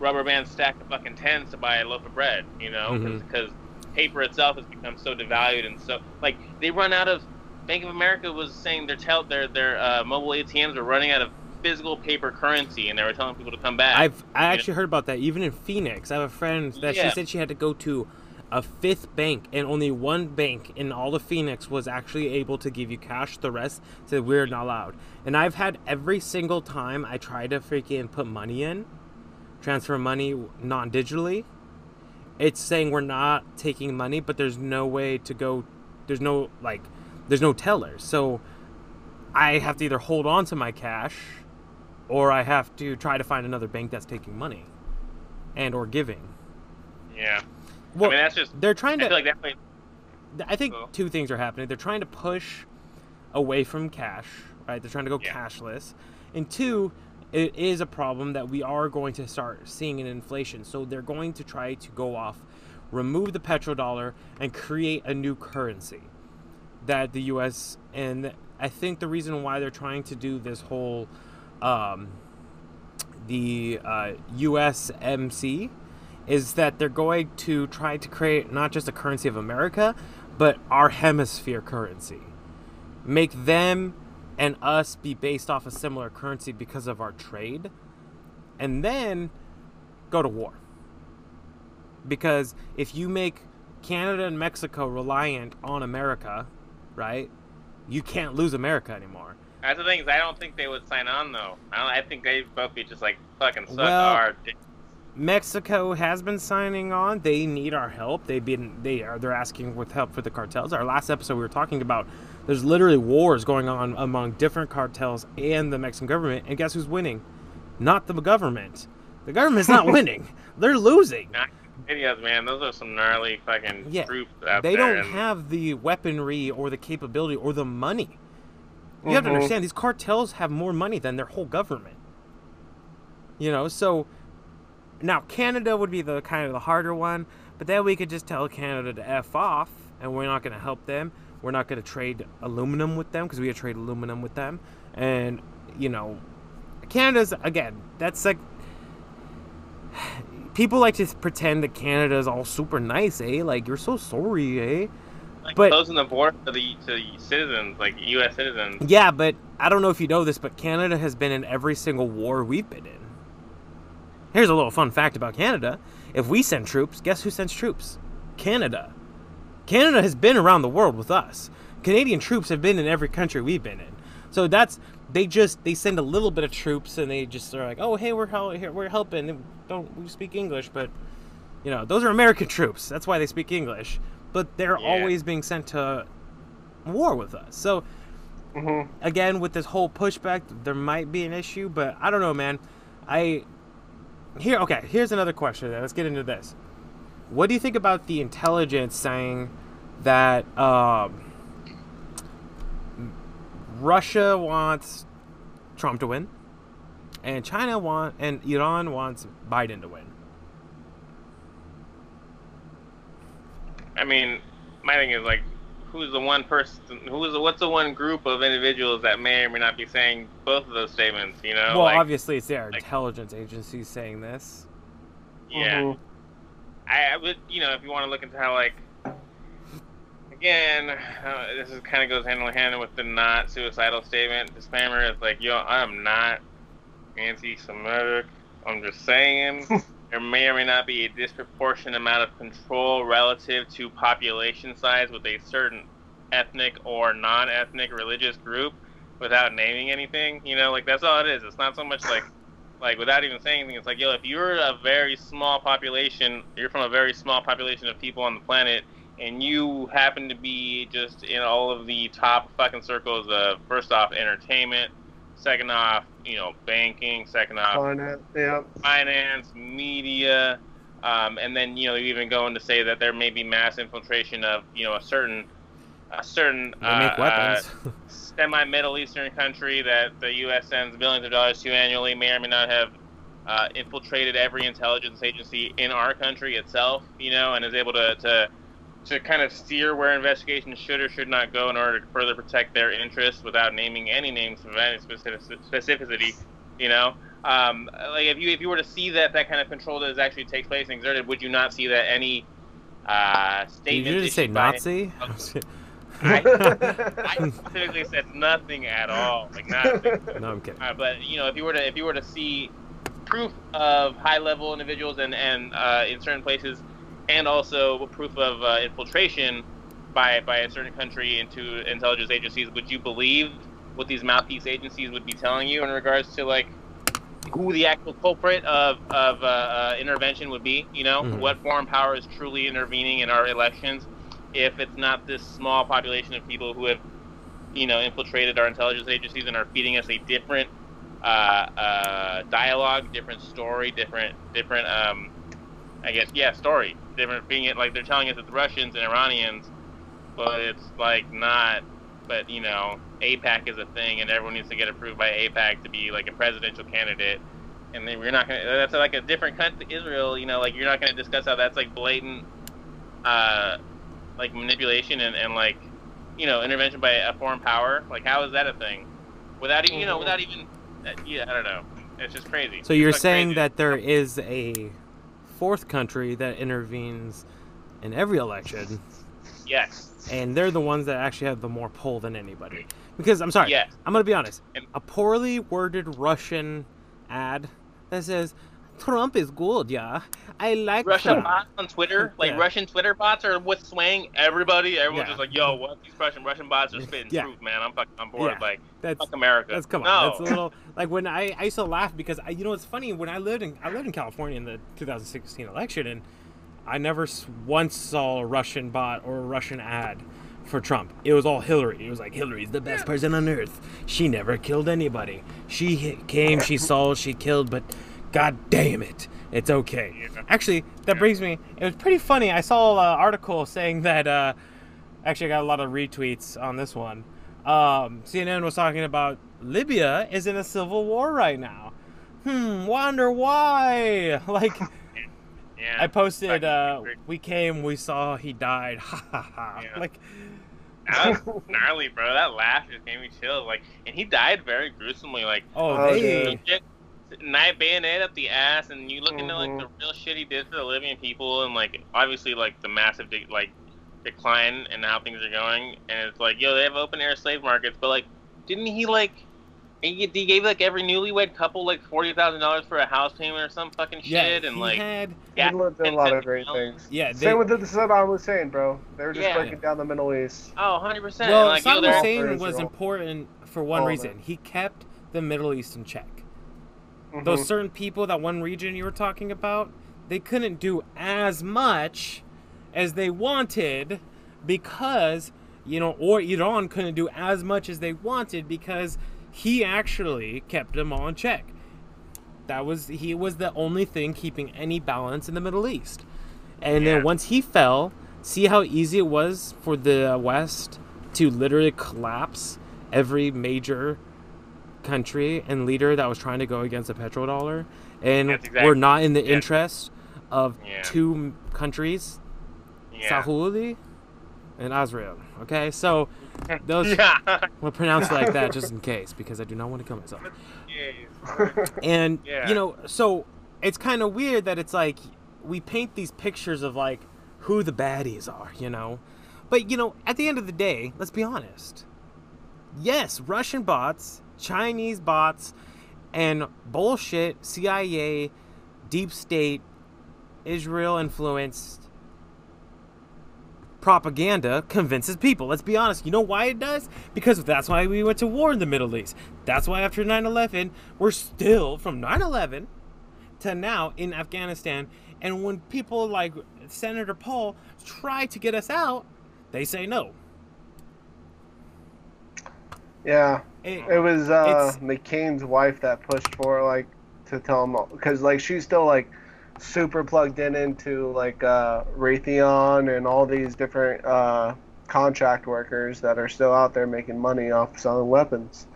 rubber band stack of fucking tens to buy a loaf of bread. You know, because paper itself has become so devalued and so like they run out of Bank of America was saying their tel- their their uh, mobile ATMs were running out of physical paper currency, and they were telling people to come back. I've I actually heard about that. Even in Phoenix, I have a friend that Yeah. she said she had to go to a fifth bank, and only one bank in all of Phoenix was actually able to give you cash. The rest said we're not allowed. And I've had every single time I try to freaking put money in, transfer money non-digitally, it's saying we're not taking money, but there's no way to go. There's no like, there's no teller. So I have to either hold on to my cash or I have to try to find another bank that's taking money and or giving. yeah. Well, I mean, that's just. they're trying I to. feel like that might. I think So- two things are happening. They're trying to push away from cash, right? They're trying to go Yeah. cashless, and two, it is a problem that we are going to start seeing in inflation. So they're going to try to go off, remove the petrodollar, and create a new currency that the U.S. and I think the reason why they're trying to do this whole um, the uh, USMCA is that they're going to try to create not just a currency of America, but our hemisphere currency. Make them and us be based off a similar currency because of our trade, and then go to war. Because if you make Canada and Mexico reliant on America, right, you can't lose America anymore. That's the thing is, I don't think they would sign on though. I, I think they'd both be just like fucking suck Well- our. dick. Mexico has been signing on. They need our help. They've been they are they're asking with help for the cartels. Our last episode we were talking about there's literally wars going on among different cartels and the Mexican government. And guess who's winning? Not the government. The government's not <laughs> winning. They're losing. Not videos, man. Those are some gnarly fucking Yeah, troops out They there. don't and- have the weaponry or the capability or the money. You have to Mhm. understand these cartels have more money than their whole government. You know, so now Canada would be the kind of the harder one, but then we could just tell Canada to f off, and we're not going to help them. We're not going to trade aluminum with them because we trade aluminum with them, and you know, Canada's again. That's like <sighs> people like to pretend that Canada is all super nice, eh? Like you're so sorry, eh? Like but- closing the border to the to citizens, like U.S. citizens. Yeah, but I don't know if you know this, but Canada has been in every single war we've been in. Here's a little fun fact about Canada. If we send troops, guess who sends troops? Canada. Canada has been around the world with us. Canadian troops have been in every country we've been in. So that's they just they send a little bit of troops and they just are like, "Oh, hey, we're hel- here, we're helping. Don't we speak English, but you know, those are American troops. That's why they speak English. But they're Yeah. always being sent to war with us. So hmm again with this whole pushback there might be an issue but i don't know man. I here okay here's another question. Let's get into this. What do you think about the intelligence saying that um, russia wants trump to win and china want and iran wants biden to win I mean, my thing is like, who's the one person? Who's the, what's the one group of individuals that may or may not be saying both of those statements? You know, well like, obviously it's their like- intelligence agencies saying this yeah. Mhm. I, I would, you know, if you want to look into how like, again, uh, this is kind of goes hand in hand with the not suicidal statement disclaimer. It's like, yo, I'm not anti-Semitic. I'm just saying <laughs> there may or may not be a disproportionate amount of control relative to population size with a certain ethnic or non-ethnic religious group without naming anything. You know, like that's all it is. It's not so much like like without even saying anything, it's like, yo, if you're a very small population, you're from a very small population of people on the planet, and you happen to be just in all of the top fucking circles of first off entertainment, second off, you know, banking, second off Finance, yeah. finance, media, um, and then you know you even going to say that there may be mass infiltration of you know a certain a certain uh, uh, <laughs> <laughs> semi-Middle Eastern country that the U.S. sends billions of dollars to annually may or may not have uh, infiltrated every intelligence agency in our country itself, you know, and is able to, to to kind of steer where investigations should or should not go in order to further protect their interests without naming any names of any specific, specificity, you know. Um, like if you if you were to see that that kind of control that is actually takes place and exerted, would you not see that any uh, Did statement? you just say issued by- Nazi? <laughs> I, <laughs> I specifically said nothing at all, like <laughs> nothing. No, I'm kidding. Uh, but you know, if you were to if you were to see proof of high level individuals and and uh, in certain places, and also proof of uh, infiltration by by a certain country into intelligence agencies, would you believe what these mouthpiece agencies would be telling you in regards to like who the actual culprit of of uh, uh, intervention would be? You know, Mhm. what foreign power is truly intervening in our elections? If it's not this small population of people who have you know, infiltrated our intelligence agencies and are feeding us a different uh, uh, dialogue, different story, different, different, um, I guess, yeah, story. Different being it like they're telling us it's Russians and Iranians, but it's like not. But you know, AIPAC is a thing, and everyone needs to get approved by AIPAC to be like a presidential candidate. And then we're not gonna. That's like a different country, Israel. You know, like you're not gonna discuss how that's like blatant, uh, like manipulation and, and like you know, intervention by a foreign power. Like, how is that a thing? Without even, you know, without even, uh, yeah, I don't know. It's just crazy. So you're saying crazy. that there is a fourth country that intervenes in every election, Yes. and they're the ones that actually have the more pull than anybody. Because I'm sorry, Yes. I'm gonna be honest. A poorly worded Russian ad that says Trump is good, yeah. I like Russian Trump. bots on Twitter, like Yeah. Russian Twitter bots, are what's swaying everybody. Everyone's Yeah. just like, "Yo, what? These Russian Russian bots are spitting Yeah. truth, man. I'm fucking on board. Yeah. Like, That's fuck America. That's come on. No. That's a little like when I, I used to laugh because I, you know it's funny when I lived in I lived in California in the 2016 election and I never once saw a Russian bot or a Russian ad for Trump. It was all Hillary. It was like Hillary's the best person on earth. She never killed anybody. She came, she saw, she killed, but god damn it. It's okay. Yeah. Actually, that brings me. It was pretty funny. I saw an article saying that. Uh, actually, I got a lot of retweets on this one. Um, CNN was talking about Libya is in a civil war right now. Hmm, wonder why? <laughs> Like, yeah. I posted, uh, we came, we saw, he died. <laughs> Ha ha ha. <laughs> Like, That was gnarly, bro. That laugh just gave me chills. Like, and he died very gruesomely. Like, oh, Oh, they. Dude. knife bayonet up the ass, and you look into like the mm-hmm. real shit he did for the Libyan people, and like obviously like the massive de- like decline and how things are going, and it's like yo, they have open air slave markets, but like, didn't he like? He, he gave like every newlywed couple like forty thousand dollars for a house payment or some fucking Yeah, shit, and he like had. yeah, He did a lot of great things. Yeah, they, Same with the Saddam Hussein, bro. They were just Yeah. breaking down the Middle East. oh 100 percent. well, like, yo, Saddam they're- Hussein was important for one All of reason. it. He kept the Middle East in check. Mhm. those certain people that one region you were talking about they couldn't do as much as they wanted because you know or iran couldn't do as much as they wanted because he actually kept them all in check that was he was the only thing keeping any balance in the middle east and Yeah. then once he fell see how easy it was for the west to literally collapse every major country and leader that was trying to go against the petrodollar and exactly- we're not in the yeah. interest of Yeah. two countries yeah. Saudi and Israel okay so <laughs> those yeah. we'll pronounce like that just in case because I do not want to kill myself <laughs> and you know so it's kind of weird that it's like we paint these pictures of like who the baddies are you know but you know at the end of the day let's be honest yes russian bots chinese bots and bullshit cia deep state israel influenced propaganda convinces people. Let's be honest. You know why it does? Because that's why we went to war in the Middle East. That's why after 9 11, we're still from 9 11 to now in Afghanistan. And when people like Senator Paul try to get us out, they say no. Yeah, It- it was uh, McCain's wife that pushed for like to tell him because like she's still like super plugged in into like uh, Raytheon and all these different uh, contract workers that are still out there making money off selling weapons.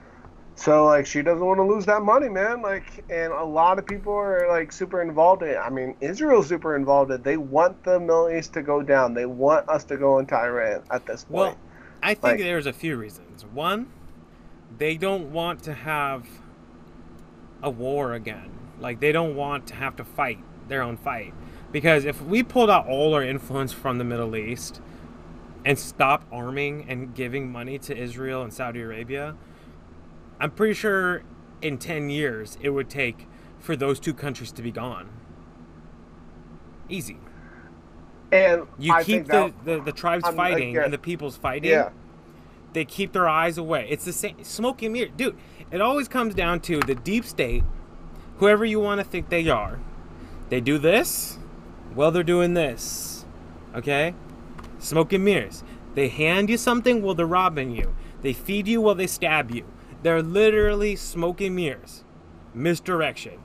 So like she doesn't want to lose that money, man. Like, and a lot of people are like super involved in it. I mean, Israel's super involved in it. They want the Middle East to go down. They want us to go into Iran at this point. Well, I think Like- there's a few reasons. One, they don't want to have a war again. Like they don't want to have to fight their own fight. Because if we pulled out all our influence from the Middle East, and stop arming and giving money to Israel and Saudi Arabia, I'm pretty sure in 10 years it would take for those two countries to be gone. Easy. And You I keep the, that, the, the tribes I'm fighting and the people's fighting. yeah, They keep their eyes away. It's the same smoke and mirror. Dude, it always comes down to the deep state, whoever you want to think they are. They do this, well, they're doing this. Okay? Smoke and mirrors. They hand you something, well, they're robbing you. They feed you, well, they stab you. They're literally smoke and mirrors. Misdirection.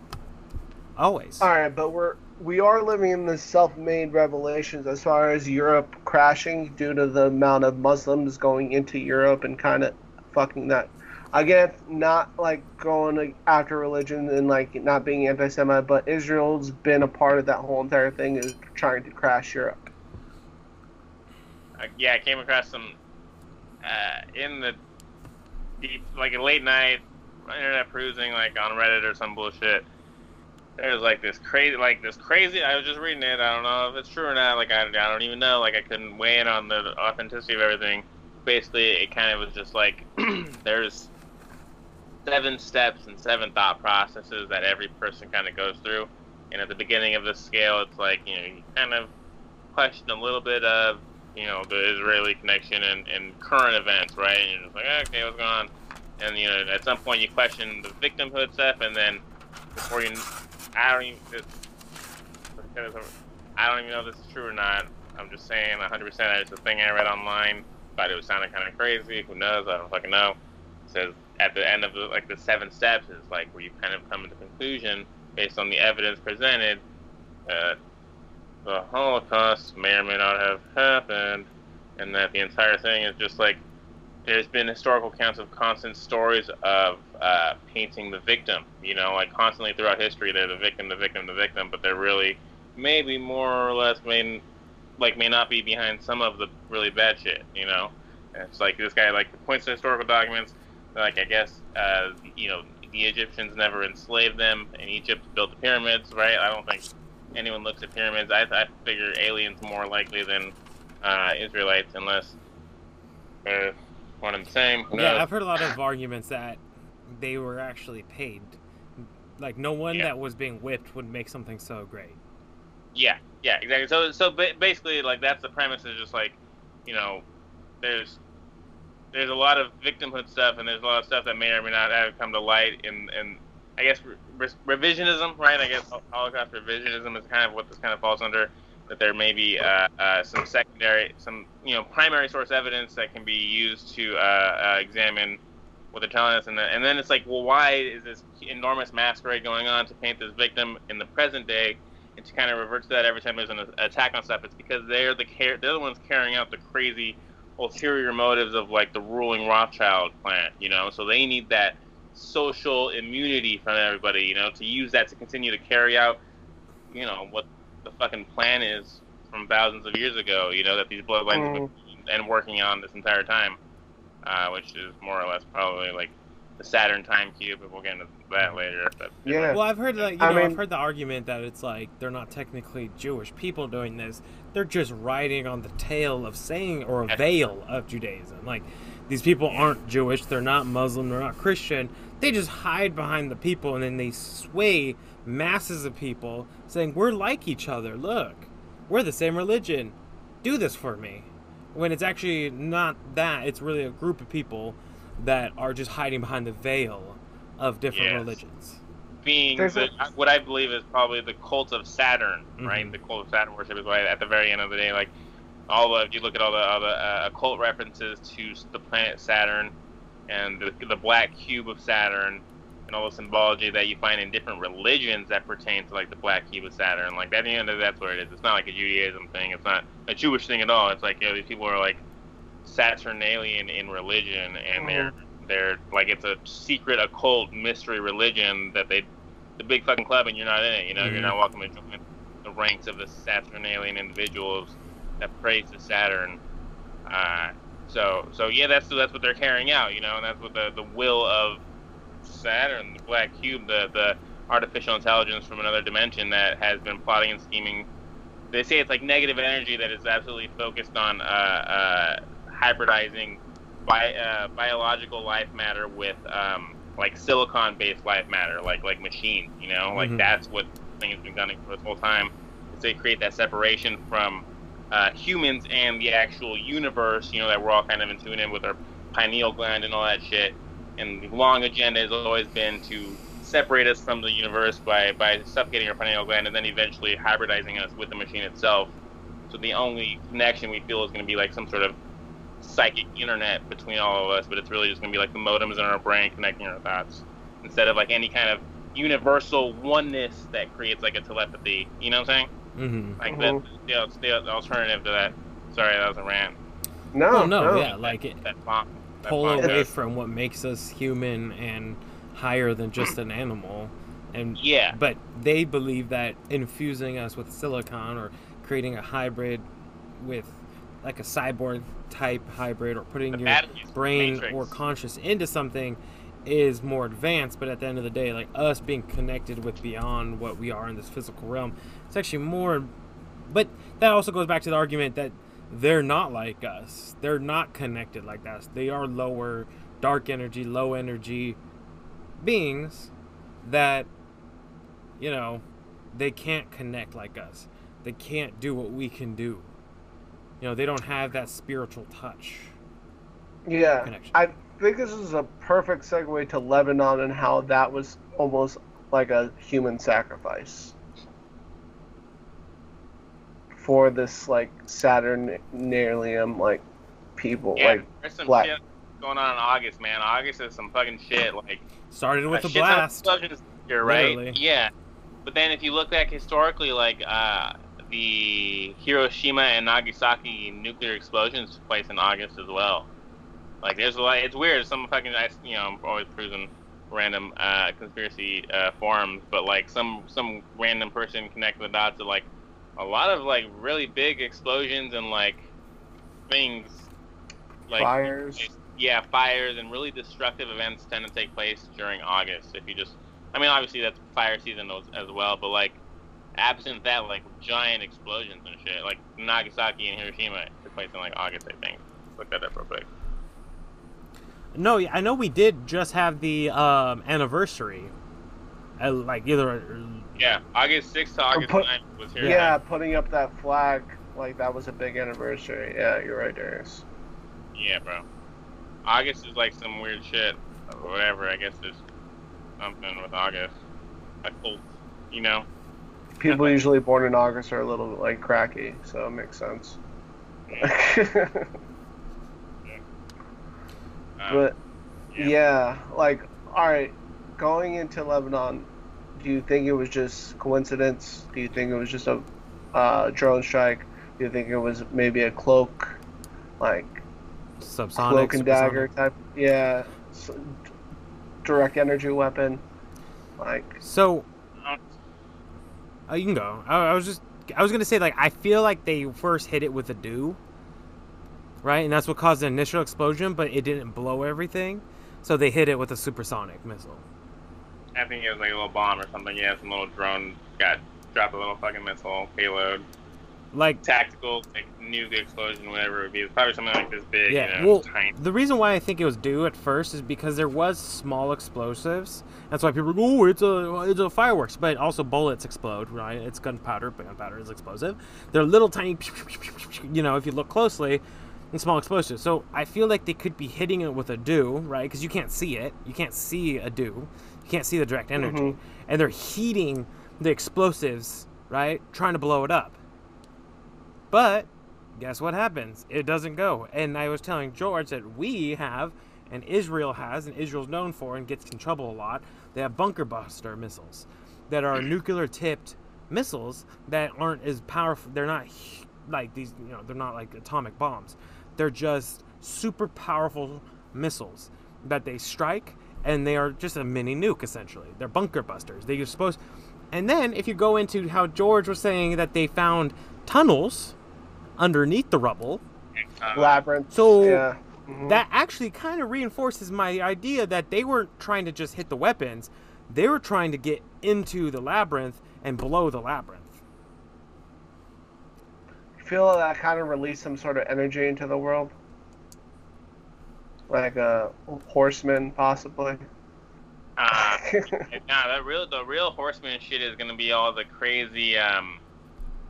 Always. all right, but we're we are living in this self-made revelations as far as Europe crashing due to the amount of Muslims going into Europe and kind of fucking that. Again, not like going after religion and like not being anti-Semite, but Israel's been a part of that whole entire thing is trying to crash Europe. Uh, yeah, I came across some uh, in the deep, like a late night internet perusing, like on Reddit or some bullshit. There's like this crazy, like this crazy. I was just reading it. I don't know if it's true or not. Like I, I don't even know. Like I couldn't weigh in on the authenticity of everything. Basically, it kind of was just like <clears throat> there's seven steps and seven thought processes that every person kind of goes through. And at the beginning of the scale, it's like you know you kind of question a little bit of you know the Israeli connection and, and current events, right? And you're just like, okay, what's going on? And you know, at some point you question the victimhood stuff, and then before you, I don't even, I don't even know if this is true or not. I'm just saying 100%. It's a thing I read online. Thought it was sounding kind of crazy. Who knows? I don't fucking know. It says at the end of the, like the seven steps is like where you kind of come to the conclusion based on the evidence presented that the Holocaust may or may not have happened, and that the entire thing is just like there's been historical accounts of constant stories of uh, painting the victim. You know, like constantly throughout history, they're the victim, the victim, the victim, but they're really maybe more or less may like may not be behind some of the really bad shit. You know, and it's like this guy like points to historical documents. Like I guess uh, you know the Egyptians never enslaved them, and Egypt built the pyramids, right? I don't think anyone looks at pyramids. I, I figure aliens more likely than uh, Israelites, unless they're one and the same. Yeah. I've heard a lot of arguments that they were actually paid. Like, no one Yeah. that was being whipped would make something so great. Yeah, yeah, exactly. So, so basically, like that's the premise. Is just like, you know, there's there's a lot of victimhood stuff, and there's a lot of stuff that may or may not have come to light, and and I guess re- revisionism, right? I guess Holocaust revisionism is kind of what this kind of falls under. That there may be uh, uh, some secondary, some you know, primary source evidence that can be used to uh, uh, examine what they're telling us, and, then and then it's like, well, why is this enormous masquerade going on to paint this victim in the present day? and to kind of revert to that every time there's an attack on stuff, it's because they're the car- they're the ones carrying out the crazy ulterior motives of like the ruling Rothschild plant, you know. So they need that social immunity from everybody, you know, to use that to continue to carry out, you know, what the fucking plan is from thousands of years ago, you know, that these bloodlines have mm. been and working on this entire time, uh, which is more or less probably like the Saturn time cube, but we'll get into that later. But Yeah. Well, I've heard like you I know I've heard the argument that it's like they're not technically Jewish people doing this. They're just riding on the tail of saying or a veil of Judaism. Like these people aren't Jewish, they're not Muslim, they're not Christian. They just hide behind the people and then they sway masses of people saying we're like each other. Look, we're the same religion. Do this for me. When it's actually not that, it's really a group of people that are just hiding behind the veil of different Yes. religions. being the, a- what I believe is probably the cult of Saturn, right? Mhm. The cult of Saturn worship is why at the very end of the day, like all the if you look at all the all the uh, occult references to the planet Saturn and the, the black cube of Saturn and all the symbology that you find in different religions that pertain to like the black cube of Saturn, like at the end of the that's where it is. It's not like a Judaism thing. It's not a Jewish thing at all. It's like you know these people are like Saturnalian in religion, and they're they're like it's a secret occult mystery religion that they the big fucking club and you're not in it you know Mhm. you're not welcome to join the ranks of the saturnalian individuals that praise to saturn uh, so so yeah that's that's what they're carrying out you know and that's what the the will of saturn the black cube the the artificial intelligence from another dimension that has been plotting and scheming they say it's like negative energy that is absolutely focused on uh, uh, hybridizing bi- uh, biological life matter with um, like silicon-based life matter, like like machines. You know, like Mhm. that's what thing has been done for this whole time. Is they create that separation from uh, humans and the actual universe. You know, that we're all kind of in tune in with our pineal gland and all that shit. And the long agenda has always been to separate us from the universe by, by suffocating our pineal gland and then eventually hybridizing us with the machine itself. So the only connection we feel is going to be like some sort of psychic internet between all of us, but it's really just going to be like the modems in our brain connecting our thoughts instead of like any kind of universal oneness that creates like a telepathy. You know what I'm saying? Mm-hmm. Like Mhm. that's the, the, the alternative to that. Sorry, that was a rant. No, Well, no, no. yeah, like it, That bomb. That pull bomb away from what makes us human and higher than just an animal. And Yeah. but they believe that infusing us with silicon or creating a hybrid with like a cyborg type hybrid or putting The your brain Matrix. or conscious into something is more advanced but at the end of the day like us being connected with beyond what we are in this physical realm it's actually more but that also goes back to the argument that they're not like us. They're not connected like us. They are lower dark energy low energy beings that you know they can't connect like us. They can't do what we can do. You know they don't have that spiritual touch Yeah, connection. I think this is a perfect segue to Lebanon and how that was almost like a human sacrifice for this like Saturnalium like people. Yeah, Like, there's some black. shit going on in August, man. August is some fucking shit. Like started with a a shit ton of blast explosions here, right? Literally. Yeah. But then if you look back historically, like uh, the Hiroshima and Nagasaki nuclear explosions took place in August as well. Like there's a lot. It's weird. Some fucking I, you know, I'm always cruising random uh, conspiracy uh, forums, but like some some random person connected the dots to like a lot of like really big explosions and like things like fires. yeah, fires and really destructive events tend to take place during August. If you just, I mean, obviously that's fire season as, as well, but like, absent that, like giant explosions and shit, like Nagasaki and Hiroshima took place in like August, I think. Look that up real quick. no i know we did just have the um anniversary uh, like either Yeah, August 6th to August put- 9th was here. Yeah. putting up that flag like that was a big anniversary. Yeah, you're right, Darius. Yeah, bro. August is like some weird shit, whatever. I guess there's something with August, a cult, you know. People usually born in August are a little like cracky, so it makes sense. <laughs> Um, but yeah. yeah, like all right, going into Lebanon, do you think it was just coincidence? Do you think it was just a uh, drone strike? Do you think it was maybe a cloak, like subsonic cloak and dagger supersonic. type? Yeah, s direct energy weapon. Like so uh, you can go I, I was just i was gonna say like i feel like they first hit it with a dew right and that's what caused the initial explosion but it didn't blow everything so they hit it with a supersonic missile I think it was like a little bomb or something. Yeah, some little drone got dropped a little fucking missile payload, like tactical like nuke explosion, whatever it would be. It's probably something like this big. Yeah, you know, well, tiny. the reason why I think it was DEW at first is because there was small explosives. That's why people go, "Oh, it's a it's a fireworks," but also bullets explode, right? It's gunpowder, but gunpowder is explosive. They're little tiny, <laughs> you know, if you look closely, and small explosives. So I feel like they could be hitting it with a dew, right? Because you can't see it. You can't see a dew. You can't see the direct energy, Mhm. and they're heating the explosives, right? Trying to blow it up. But guess what happens? It doesn't go. And I was telling George that we have, and Israel has, and Israel's known for and gets in trouble a lot. They have bunker buster missiles that are <clears throat> nuclear tipped missiles that aren't as powerful. They're not like these, you know, they're not like atomic bombs. They're just super powerful missiles that they strike and they are just a mini nuke essentially. They're bunker busters. They're supposed and then if you go into how George was saying that they found tunnels underneath the rubble, Uh, labyrinth. So, yeah. Mhm. that actually kind of reinforces my idea that they weren't trying to just hit the weapons. They were trying to get into the labyrinth and blow the labyrinth. feel that kind of released some sort of energy into the world? Like a horseman, possibly. Uh, <laughs> nah, that real the real horseman shit is gonna be all the crazy um,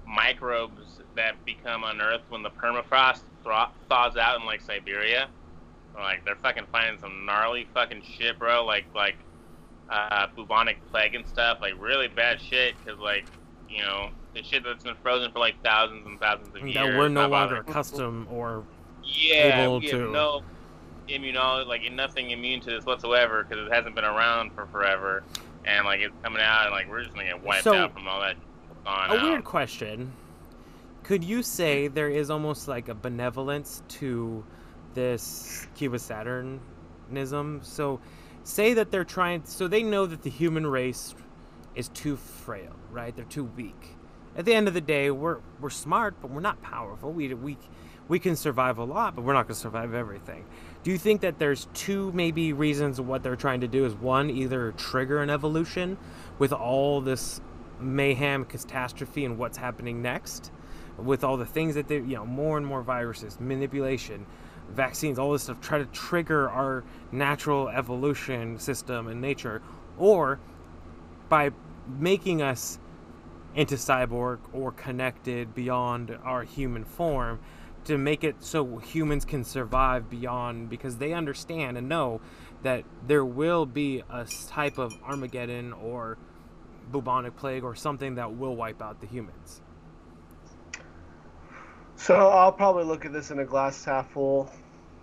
microbes that become unearthed when the permafrost thaw- thaws out in like Siberia. Like they're fucking finding some gnarly fucking shit, bro. Like like uh, bubonic plague and stuff. Like really bad shit. Cause like you know the shit that's been frozen for like thousands and thousands of years. that we're no longer bothering- accustomed or yeah, able we to- have no immunology, like nothing immune to this whatsoever because it hasn't been around for forever, and like it's coming out, and like we're just gonna get wiped So, out from all that. On a weird question. Could you say there is almost like a benevolence to this Cuba Saturnism? So, say that they're trying, so they know that the human race is too frail, right? They're too weak. At the end of the day, we're we're smart, but we're not powerful. We we we can survive a lot, but we're not going to survive everything. Do you think that there's two maybe reasons what they're trying to do is one either trigger an evolution with all this mayhem, catastrophe, and what's happening next, with all the things that they you know more and more viruses, manipulation, vaccines, all this stuff try to trigger our natural evolution system and nature, or by making us into cyborg or connected beyond our human form to make it so humans can survive beyond because they understand and know that there will be a type of Armageddon or bubonic plague or something that will wipe out the humans. So I'll probably look at this in a glass half full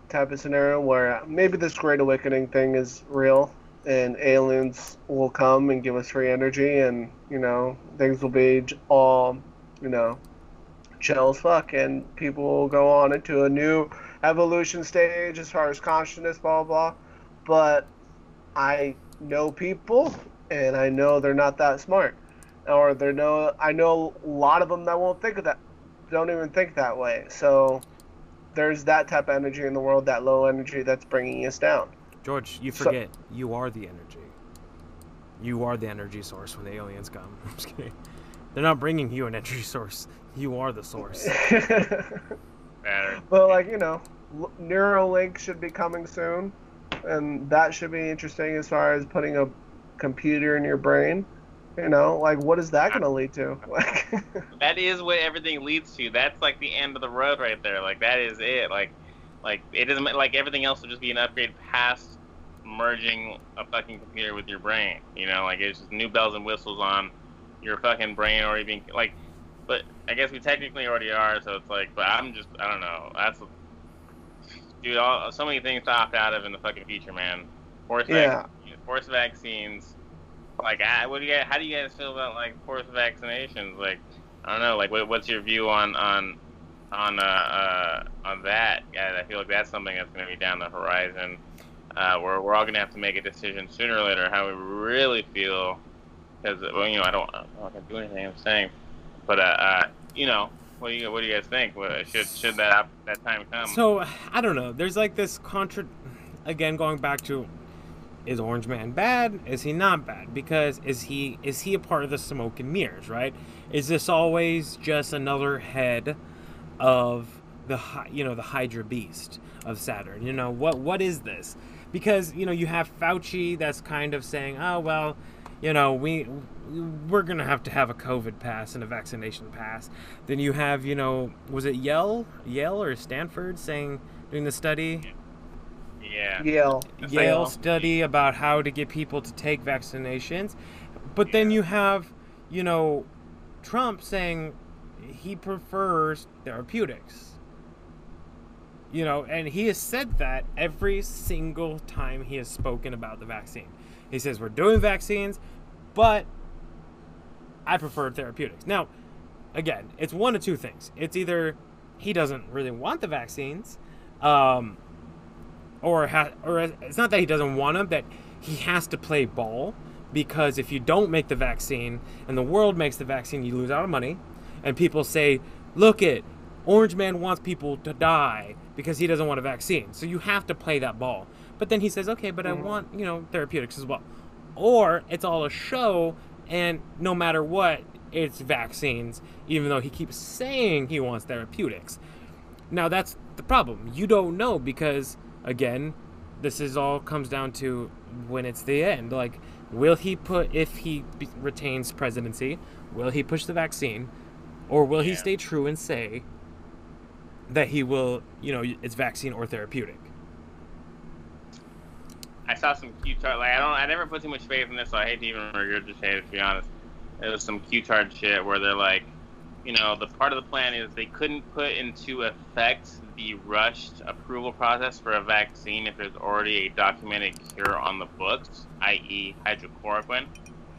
type of scenario where maybe this great awakening thing is real and aliens will come and give us free energy and you know things will be all you know chill as fuck and people will go on into a new evolution stage as far as consciousness blah blah blah but i know people and i know they're not that smart or they're no i know a lot of them that won't think of that don't even think that way. So there's that type of energy in the world, that low energy that's bringing us down. George, you So- forget you are the energy. You are the energy source when the aliens come. <laughs> I'm just kidding. They're not bringing you an energy <laughs> source. You are the source. <laughs> Better. but like you know, L- Neuralink should be coming soon, and that should be interesting as far as putting a computer in your brain. You know, like what is that going to lead to? <laughs> Like, That is what everything leads to. That's like the end of the road right there. Like that is it. Like, like it doesn't like everything else will just be an upgrade past merging a fucking computer with your brain. You know, like it's just new bells and whistles on your fucking brain or even like. But I guess we technically already are. So it's like, but I'm just I don't know. That's dude. All, so many things to opt out of in the fucking future, man. Forced Yeah. vac- forced vaccines. Like, I, what do you guys, how do you guys feel about like forced vaccinations? Like, I don't know. Like, what, what's your view on on on uh, uh on that? Guys, I feel like that's something that's going to be down the horizon. Uh, we're we're all going to have to make a decision sooner or later how we really feel. Because well, you know, I don't going to do anything I'm saying, but uh, uh, you know, what do you what do you guys think? Should should that that time come? So I don't know. There's like this contra. Again, going back to, is Orange Man bad? Is he not bad? Because is he is he a part of the smoke and mirrors? Right? Is this always just another head of the you know the Hydra beast of Saturn? You know what what is this? Because you know you have Fauci that's kind of saying, oh well, you know we we're gonna have to have a COVID pass and a vaccination pass. Then you have you know was it Yale Yale or Stanford saying doing the study yeah. Yale. Yale Yale. study about how to get people to take vaccinations. But then you have, you know, Trump saying he prefers therapeutics. You know, and he has said that every single time he has spoken about the vaccine. He says, We're doing vaccines, but I prefer therapeutics. Now, again, it's one of two things. It's either he doesn't really want the vaccines, um, or ha- or it's not that he doesn't want them, that he has to play ball because if you don't make the vaccine and the world makes the vaccine, you lose out on money, and people say, "Look it, Orange Man wants people to die because he doesn't want a vaccine." So you have to play that ball. But then he says, "Okay, but I want you know therapeutics as well," or it's all a show, and no matter what, it's vaccines, even though he keeps saying he wants therapeutics. Now that's the problem. You don't know because again, this is all comes down to when it's the end. Like, will he put if he be, retains presidency? Will he push the vaccine, or will he stay true and say that he will? You know, it's vaccine or therapeutic. I saw some art. Like I don't, I never put too much faith in this, so I hate to even regurgitate it. To be honest, it was some art shit where they're like, you know, the part of the plan is they couldn't put into effect the rushed approval process for a vaccine if there's already a documented cure on the books, i.e., hydrochloroquine,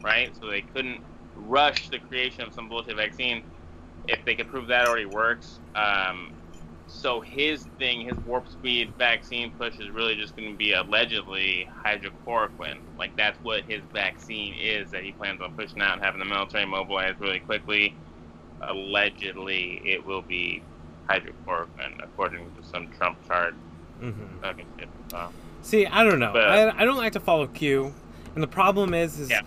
right? So they couldn't rush the creation of some bullshit vaccine if they could prove that already works. Um, so his thing, his warp speed vaccine push is really just going to be allegedly hydrochloroquine. Like that's what his vaccine is that he plans on pushing out and having the military mobilize really quickly. Allegedly, it will be hydrochloroquine, according to some Trump chart Mm-hmm. See, I don't know. But- I, I don't like to follow Q, and the problem is, is yeah,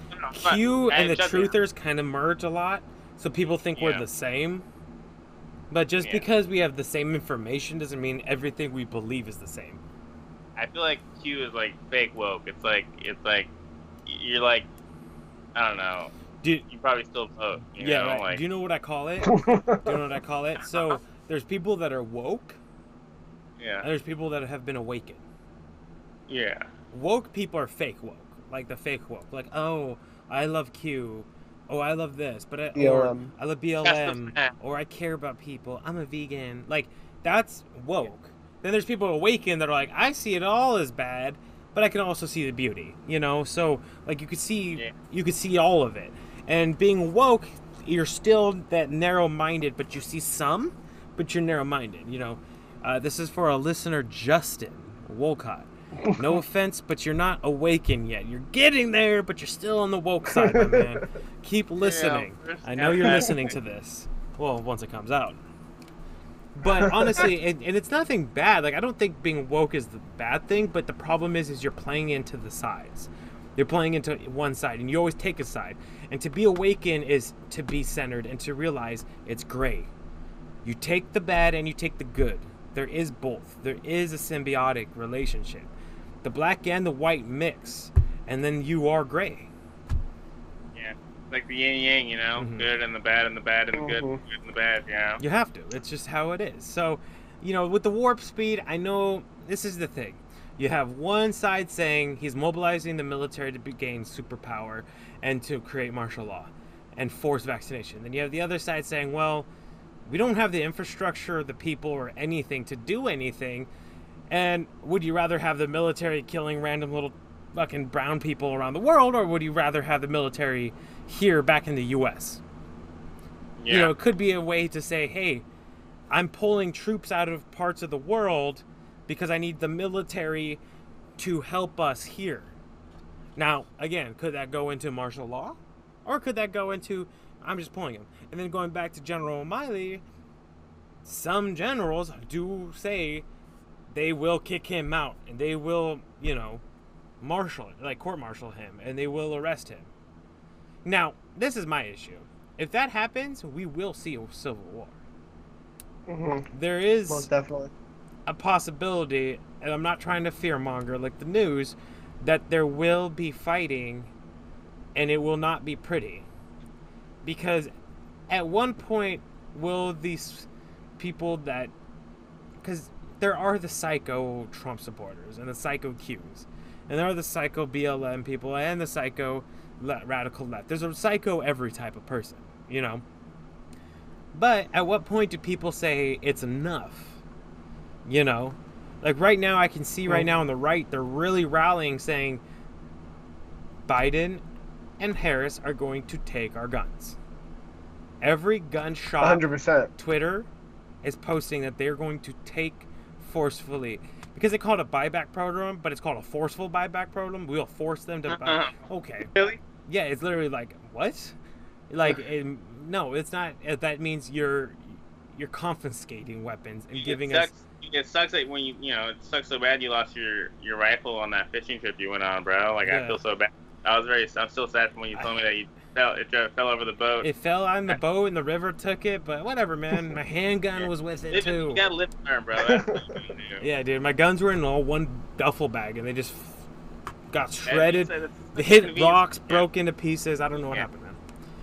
Q and the truthers kind of merge a lot, so people think we're the same. But just Yeah. because we have the same information doesn't mean everything we believe is the same. I feel like Q is like fake woke. It's like it's like you're like I don't know. Do, You probably still vote. You yeah, know? right. like do you know what I call it? <laughs> do you know what I call it? So <laughs> there's people that are woke, and yeah, there's people that have been awakened. yeah. Woke people are fake woke, like the fake woke. Like, oh, I love Q. Oh, I love this, but I, or BLM. I love BLM, or I care about people. I'm a vegan. Like, that's woke. Then there's people awakened that are like, I see it all as bad, but I can also see the beauty. You know, so like you could see, Yeah. you could see all of it. And being woke, you're still that narrow-minded, but you see some, but you're narrow-minded. You know, uh, this is for a listener, Justin Wolcott. No offense, but you're not awakened yet. You're getting there, but you're still on the woke side, my man. Keep <laughs> listening. first I know you're listening to this. Well, once it comes out. But honestly, and, and it's nothing bad. Like I don't think being woke is the bad thing, but the problem is, is you're playing into the sides. You're playing into one side, and you always take a side. And to be awakened is to be centered and to realize it's gray. You take the bad and you take the good. There is both. There is a symbiotic relationship. The black and the white mix, and then you are gray. Yeah, like the yin yang, you know, Mhm. good and the bad and the bad and the good, Mhm. good and the bad. Yeah. You have to. It's just how it is. So, you know, with the warp speed, I know this is the thing. You have one side saying he's mobilizing the military to be- gain superpower and to create martial law and force vaccination. Then you have the other side saying, well, we don't have the infrastructure, the people, or anything to do anything. And would you rather have the military killing random little fucking brown people around the world, or would you rather have the military here back in the U.S.? Yeah. you know, it could be a way to say, hey, I'm pulling troops out of parts of the world because I need the military to help us here. Now, again, could that go into martial law? Or could that go into, I'm just pulling him? And then going back to General O'Malley, some generals do say they will kick him out and they will, you know, marshal, like court martial him, and they will arrest him. Now, this is my issue. If that happens, we will see a civil war. hmm There is Most definitely. a possibility, and I'm not trying to fearmonger like the news, that there will be fighting and it will not be pretty. Because at one point, will these people that. Because there are the psycho Trump supporters and the psycho Qs, and there are the psycho BLM people and the psycho le- radical left. There's a psycho every type of person, you know? But at what point do people say it's enough? You know, like right now, I can see right now on the right, they're really rallying saying Biden and Harris are going to take our guns. Every gunshot 100%. Twitter is posting that they're going to take forcefully because they call it a buyback program, but it's called a forceful buyback program. We'll force them to buy. Uh-uh. Okay, Really? yeah, it's literally like what? Like it, no, it's not. uh, That means you're you're confiscating weapons and giving it us. sucks, It sucks that when you you know it sucks so bad you lost your your rifle on that fishing trip you went on, bro. Like Yeah. I feel so bad. I was very. I'm still sad when you told me that you fell. It just fell over the boat. It fell on the <laughs> boat and the river took it, but whatever, man. My <laughs> handgun was with it Live- too. You gotta live and learn, bro. That's what you gotta do. Yeah, dude. My guns were in all one duffel bag, and they just got shredded. it's- They hit rocks, Yeah. broke into pieces. I don't know what Yeah.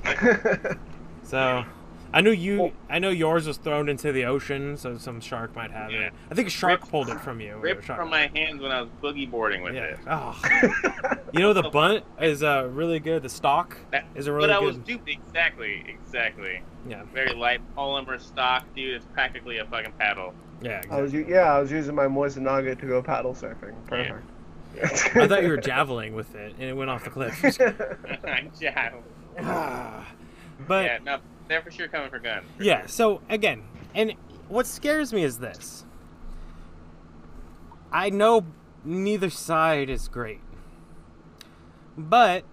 happened, man. So, <laughs> I knew you. I know yours was thrown into the ocean, so some shark might have Yeah. it. I think a shark Ripped- pulled it from you. or Ripped shark- from my hands when I was boogie boarding with Yeah. it. Oh. <laughs> you know the bunt is uh, really good. The stock That- is a really but I good. was duped. Exactly, exactly. Yeah. Very light polymer stock, dude. It's practically a fucking paddle. Yeah. I was yeah, I was using my Mosin-Nagant to go paddle surfing. Perfect. I thought you were <laughs> javeling with it, and it went off the cliff. <laughs> yeah. Ah. but yeah, no, they're for sure coming for guns. Yeah, so again, and what scares me is this. I know neither side is great. But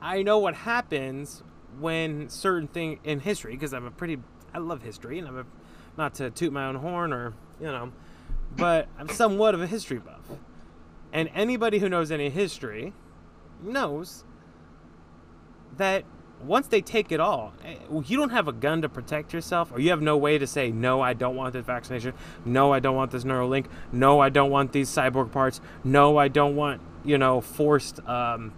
I know what happens when certain thing in history because I'm a pretty I love history and I'm a not to toot my own horn or, you know, but I'm somewhat of a history buff. And anybody who knows any history knows that once they take it all, eh, you don't have a gun to protect yourself, or you have no way to say, no, I don't want this vaccination. No, I don't want this Neuralink. No, I don't want these cyborg parts. No, I don't want, you know, forced um,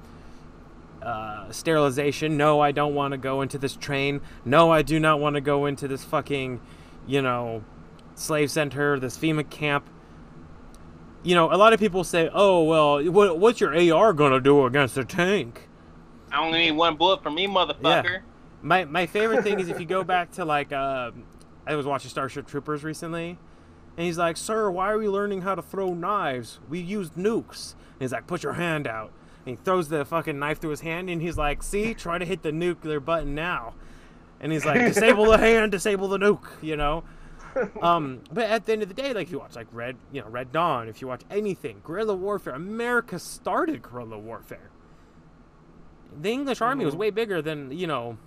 uh, sterilization. No, I don't want to go into this train. No, I do not want to go into this fucking, you know, slave center, this FEMA camp. You know, a lot of people say, oh, well, what's your AR going to do against a tank? I only need one bullet for me, motherfucker. Yeah. My my favorite thing is if you go back to like uh, I was watching Starship Troopers recently, and he's like, "Sir, why are we learning how to throw knives? We used nukes." And he's like, "Put your hand out." And he throws the fucking knife through his hand, and he's like, "See, try to hit the nuclear button now." And he's like, "Disable the hand, disable the nuke," you know. Um, but at the end of the day, like if you watch like Red, you know, Red Dawn, if you watch anything, guerrilla warfare, America started guerrilla warfare. The English army was way bigger than you know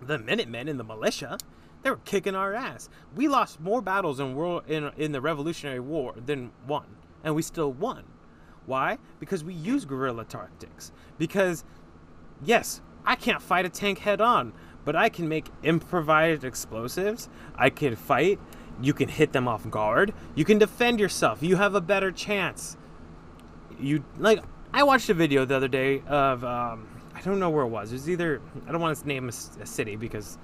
the Minutemen and the militia. They were kicking our ass. We lost more battles in world in in the Revolutionary War than won, and we still won. Why? Because we use guerrilla tactics. Because yes, I can't fight a tank head on, but I can make improvised explosives. I can fight. You can hit them off guard. You can defend yourself. You have a better chance. You like I watched a video the other day of um, don't know where it was. It was either I don't want to name a city because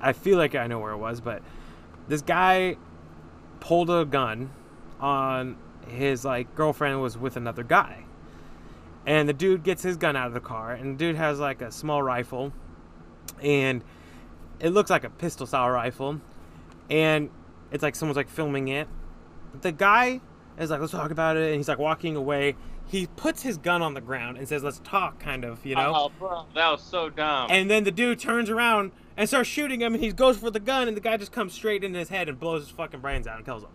I feel like I know where it was, but this guy pulled a gun on his like girlfriend was with another guy. And the dude gets his gun out of the car and the dude has like a small rifle and it looks like a pistol style rifle and it's like someone's like filming it. The guy is like let's talk about it and he's like walking away. He puts his gun on the ground and says let's talk kind of, you know. Oh, bro, that was so dumb. And then the dude turns around and starts shooting him, and he goes for the gun, and the guy just comes straight into his head and blows his fucking brains out and kills him.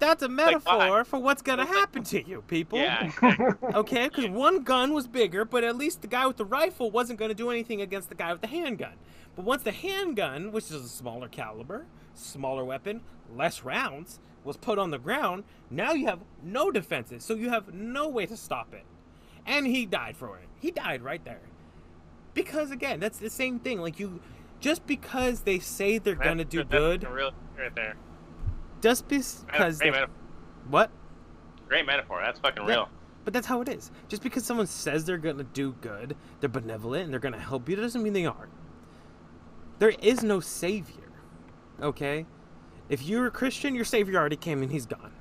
That's a Like, metaphor for what's gonna happen to you, people. yeah, Okay, because one gun was bigger, but at least the guy with the rifle wasn't gonna do anything against the guy with the handgun. But once the handgun, which is a smaller caliber, smaller weapon, less rounds, was put on the ground, now you have no defenses, so you have no way to stop it. And he died for it. He died right there. Because again, that's the same thing. Like you, just because they say they're That's- gonna do that's good, Real, right there. just because Great, metaphor. what? Great metaphor. That's fucking Yeah. real. But that's how it is. Just because someone says they're gonna do good, they're benevolent, and they're gonna help you, doesn't mean they are. There is no savior. Okay? If you're a Christian, your savior already came and he's gone.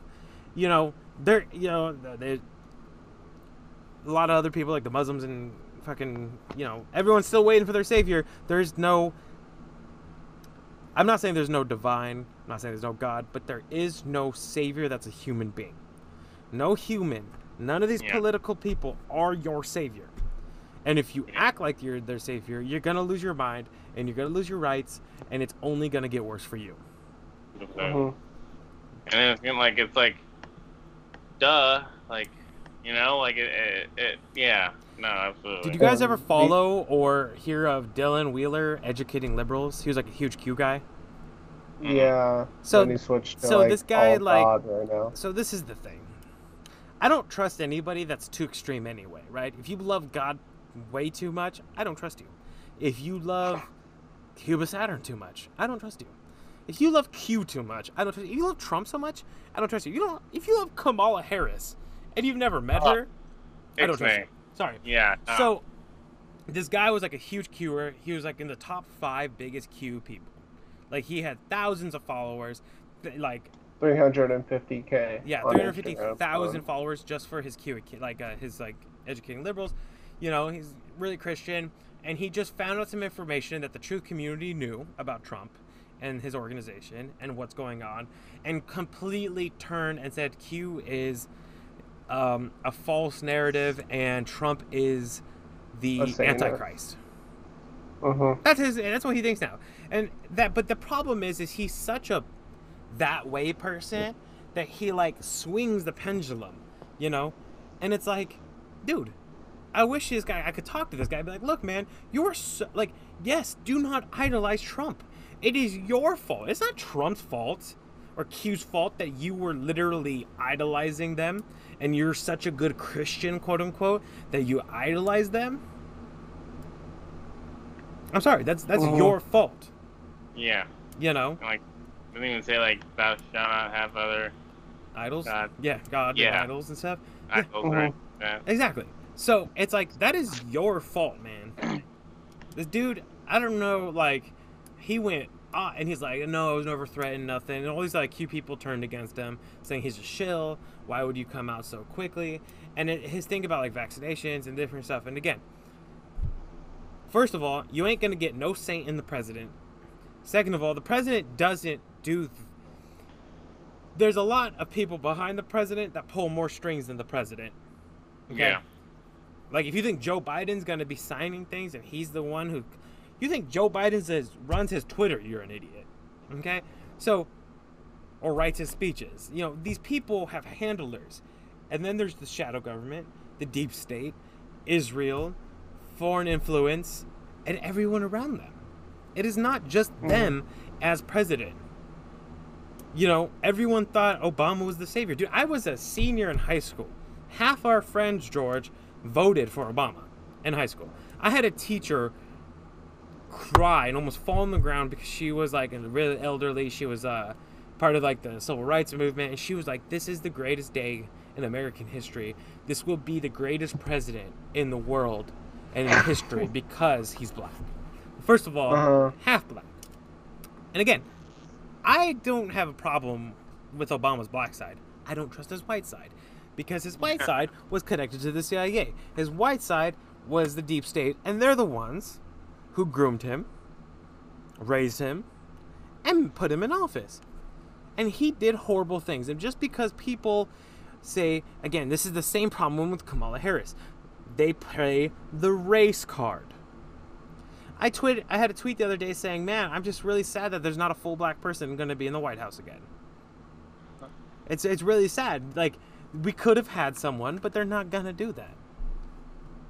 You know, there you know, there a lot of other people like the Muslims and fucking, you know, everyone's still waiting for their savior. There's no I'm not saying there's no divine, I'm not saying there's no God, but there is no savior that's a human being. No human, none of these Yeah. political people are your savior. And if you act like you're their savior, you're gonna lose your mind and you're gonna lose your rights, and it's only gonna get worse for you. Mhm. And it's like it's like, duh, like, you know, like it, it, it yeah, no, absolutely. Did you guys Um, ever follow or hear of Dylan Wheeler educating liberals? He was like a huge Q guy. Yeah. So- then he switched to so like, this guy, all like- right now. So this is the thing. I don't trust anybody that's too extreme anyway, right? If you love God way too much, I don't trust you. If you love Cuba Saturn too much, I don't trust you. If you love Q too much, I don't trust you. If you love Trump so much, I don't trust you. You don't. If you love Kamala Harris and you've never met Oh, her, I don't trust me. you. Sorry. Yeah. no. So, this guy was like a huge Qer. He was like in the top five biggest Q people. Like he had thousands of followers. Like 350k. yeah, on three hundred fifty Instagram. followers just for his Q, like uh, his like educating liberals. You know, he's really Christian, and he just found out some information that the truth community knew about Trump and his organization and what's going on, and completely turned and said Q is um, a false narrative and Trump is the. Antichrist. Mhm. That's his. That's what he thinks now. And that, but the problem is, is he's such a that way person that he like swings the pendulum, you know. And it's like, dude, I wish this guy. I could talk to this guy. and Be like, look, man, you're so, like, yes, do not idolize Trump. It is your fault. It's not Trump's fault or Q's fault that you were literally idolizing them, and you're such a good Christian, quote unquote, that you idolize them. I'm sorry. That's that's Mhm. your fault. yeah. You know, Like, didn't even say like thou shalt not have other idols. God. Yeah, God Yeah. and idols and stuff. Yeah. idols, Mhm. right? Yeah. Exactly. So it's like that is your fault, man. <clears throat> This dude, I don't know, like he went ah, and he's like, no, I was never threatened, nothing. And all these like Q people turned against him, saying he's a shill. Why would you come out so quickly? And it, his thing about like vaccinations and different stuff. And again, first of all, you ain't gonna get no saint in the president. Second of all, the president doesn't do. Th- There's a lot of people behind the president that pull more strings than the president. Okay? Yeah. Like if you think Joe Biden's gonna be signing things and he's the one who, you think Joe Biden says runs his Twitter, you're an idiot. Okay, so, or writes his speeches. You know these people have handlers, and then there's the shadow government, the deep state, Israel, foreign influence, and everyone around them. It is not just mm-hmm. them as president. You know, everyone thought Obama was the savior. Dude, I was a senior in high school. Half our friends, George, voted for Obama in high school. I had a teacher cry and almost fall on the ground because she was like a really elderly. She was uh, part of like the civil rights movement, and she was like, "This is the greatest day in American history. This will be the greatest president in the world and in history <laughs> because he's black. First of all, Uh-huh. half black. And again, I don't have a problem with Obama's black side. I don't trust his white side because his white side was connected to the CIA. His white side was the deep state, and they're the ones who groomed him, raised him, and put him in office. And he did horrible things. And just because people say, again, this is the same problem with Kamala Harris, they play the race card. I tweet. I had a tweet the other day saying, "Man, I'm just really sad that there's not a full black person going to be in the White House again." It's it's really sad. Like we could have had someone, but they're not gonna do that.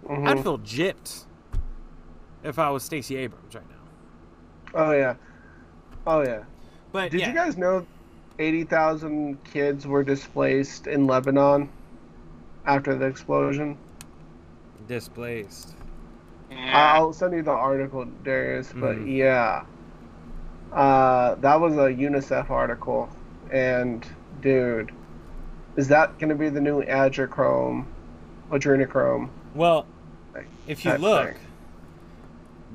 Mhm. I'd feel gypped if I was Stacey Abrams right now. Oh yeah. Oh yeah. But Did yeah, you guys know 80,000 kids were displaced in Lebanon after the explosion? displaced. I'll send you the article, Darius, but Mhm. yeah. Uh, that was a UNICEF article. And, dude, is that going to be the new adrenochrome? Adrenochrome? Well, if you look, thing.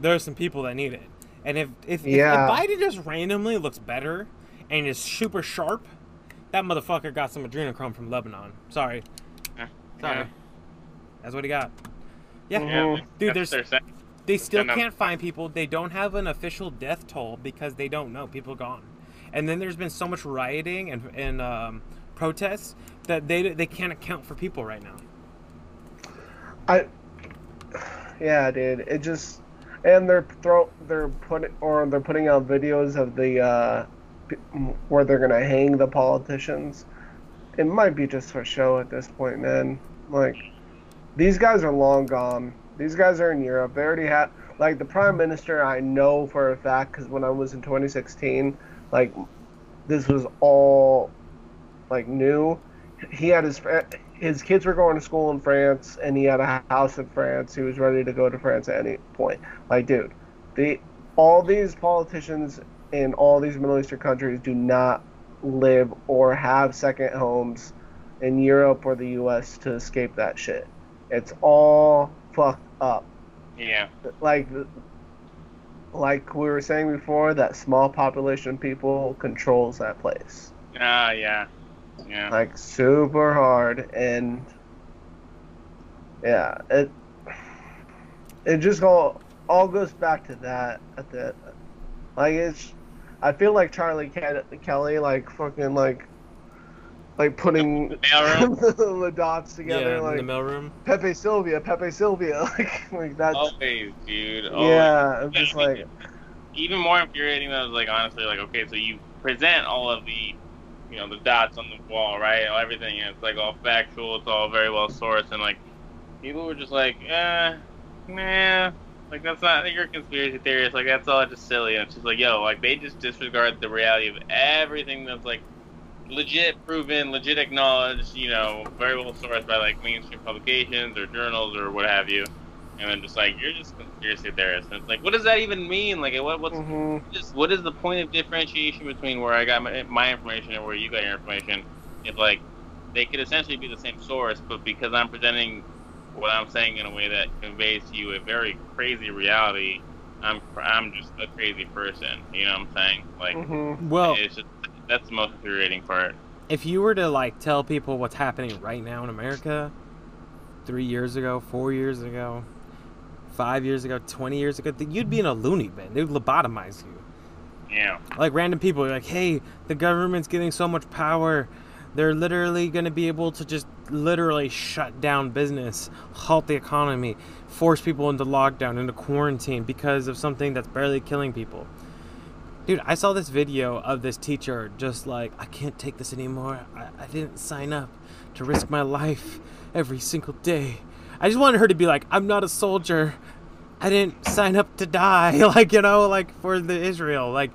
There are some people that need it. And if if, if- Yeah. if Biden just randomly looks better and is super sharp, that motherfucker got some adrenochrome from Lebanon. Sorry, Yeah. sorry. Yeah. That's what he got. Yeah. Mhm. Yeah, dude, Dude, that's there's- their. They still can't find people. They don't have an official death toll because they don't know. People gone. And then there's been so much rioting and, and um, protests that they they can't account for people right now. I, yeah, dude. It just, and they're throw they're putting or they're putting out videos of the uh, where they're gonna hang the politicians. It might be just for show at this point, man. Like, these guys are long gone. These guys are in Europe. They already had like the prime minister. I know for a fact because when I was in 2016, like this was all like new. He had his his kids were going to school in France, and he had a house in France. He was ready to go to France at any point. Like, dude, the all these politicians in all these Middle Eastern countries do not live or have second homes in Europe or the U.S. to escape that shit. It's all fucked up. Yeah. Like, like we were saying before, that small population of people controls that place. Ah, yeah. Yeah. Like super hard, and yeah, it it just all all goes back to that at the like it's. I feel like Charlie Ke- Kelly, like fucking like like putting The mailroom? <laughs> the dots together, yeah, like in the mailroom. Pepe Silvia, Pepe Silvia, <laughs> like like that's Always, dude. Always. yeah. I'm just like even more infuriating though is like honestly like okay so you present all of the you know the dots on the wall right? Everything. It's like all factual. It's all very well sourced and like people were just like eh nah. Like that's not you're conspiracy theorist like that's all just silly. And it's just like yo like they just disregard the reality of everything that's like legit proven legit acknowledged you know very well sourced by like mainstream publications or journals or what have you and then just like you're just a conspiracy theorist. And it's like, what does that even mean? Like, what what's mhm. just what is the point of differentiation between where I got my, my information and where you got your information? If like they could essentially be the same source, but because I'm presenting what I'm saying in a way that conveys to you a very crazy reality, I'm I'm just a crazy person. You know what I'm saying? Like, Mhm. Well, it's just that's the most infuriating part. if you were to like tell people what's happening right now in America, three years ago, four years ago, five years ago, twenty years ago, you'd be in a loony bin. They'd lobotomize you. Yeah. Like random people are like, "Hey, the government's getting so much power. They're literally going to be able to just literally shut down business, halt the economy, force people into lockdown, into quarantine because of something that's barely killing people." Dude, I saw this video of this teacher just like, I can't take this anymore. I, I didn't sign up to risk my life every single day. I just wanted her to be like, I'm not a soldier. I didn't sign up to die. <laughs> Like, you know, like for the Israel. Like,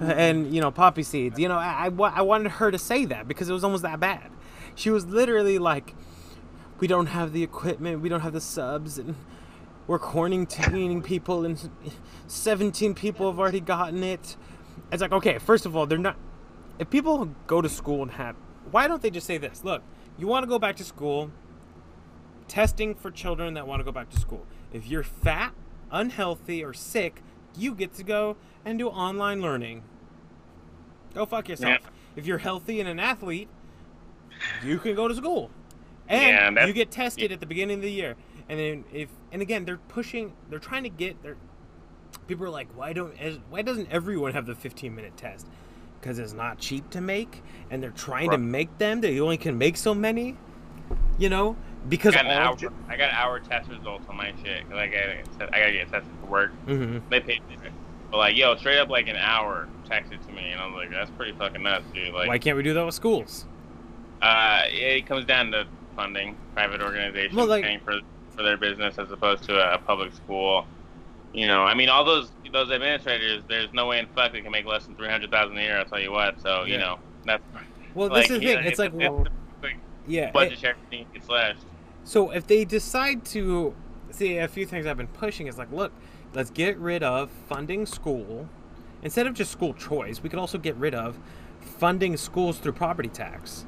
and, you know, poppy seeds. You know, I, I, wanted her to say that because it was almost that bad. She was literally like, we don't have the equipment, we don't have the subs, and we're quarantining people, and 17 people have already gotten it. It's like, okay, first of all, they're not. If people go to school and have. Why don't they just say this? Look, you want to go back to school, testing for children that want to go back to school. If you're fat, unhealthy, or sick, you get to go and do online learning. Go fuck yourself. If you're healthy and an athlete, you can go to school. And Yeah, you get tested at the beginning of the year. And then if and again they're pushing they're trying to get their people are like why don't why doesn't everyone have the 15 minute test? Cuz it's not cheap to make and they're trying to make them they only can make so many. You know? Because I got an all hour. I got hour test results on my shit because I got I gotta get tested for work. Mhm. They paid me, but like yo, straight up like an hour texted to me, and I was like, that's pretty fucking nuts, dude. Like, Why can't we do that with schools? uh, it comes down to funding, private organizations Well, like- paying for for their business as opposed to a, a public school. You know, I mean, all those those administrators, there's no way in fuck they can make less than three hundred thousand a year. I'll tell you what. So you know, that's Well, like, this is the yeah, thing. It's like it's, well, it's, yeah, it- check thing slashed. So if they decide to see a few things I've been pushing is like, look, let's get rid of funding school instead of just school choice. We could also get rid of funding schools through property tax,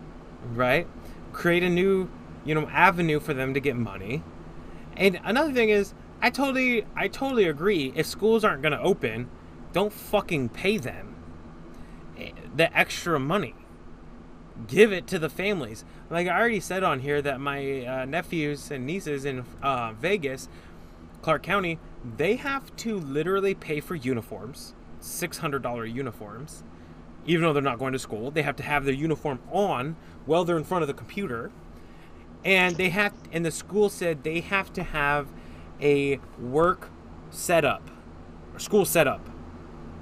right? Create a new, you know, avenue for them to get money. And another thing is, I totally, I totally agree. If schools aren't going to open, don't fucking pay them eh, the extra money give it to the families. Like I already said on here that my uh, nephews and nieces in uh, Vegas, Clark County, they have to literally pay for uniforms, six hundred dollar uniforms, even though they're not going to school. They have to have their uniform on while they're in front of the computer, and they have. And the school said they have to have a work setup, or school setup,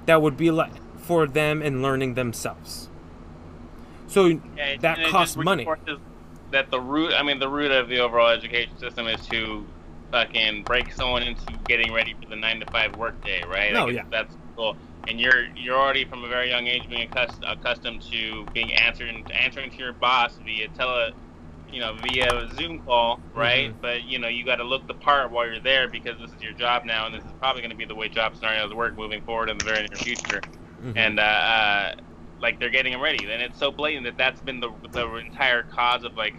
that would be like for them and learning themselves. So Yeah, that costs money. That the root, I mean, the root of the overall education system is to fucking break someone into getting ready for the nine to five workday, right? Oh, Like, yeah. That's cool. And you're you're already from a very young age being accus- accustomed to being answering answering to your boss via tele, you know, via a Zoom call, right? Mhm. But you know, you got to look the part while you're there because this is your job now, and this is probably going to be the way job scenarios work moving forward in the very near future. Mhm. And uh, uh, like they're getting them ready, and it's so blatant that that's been the the entire cause of like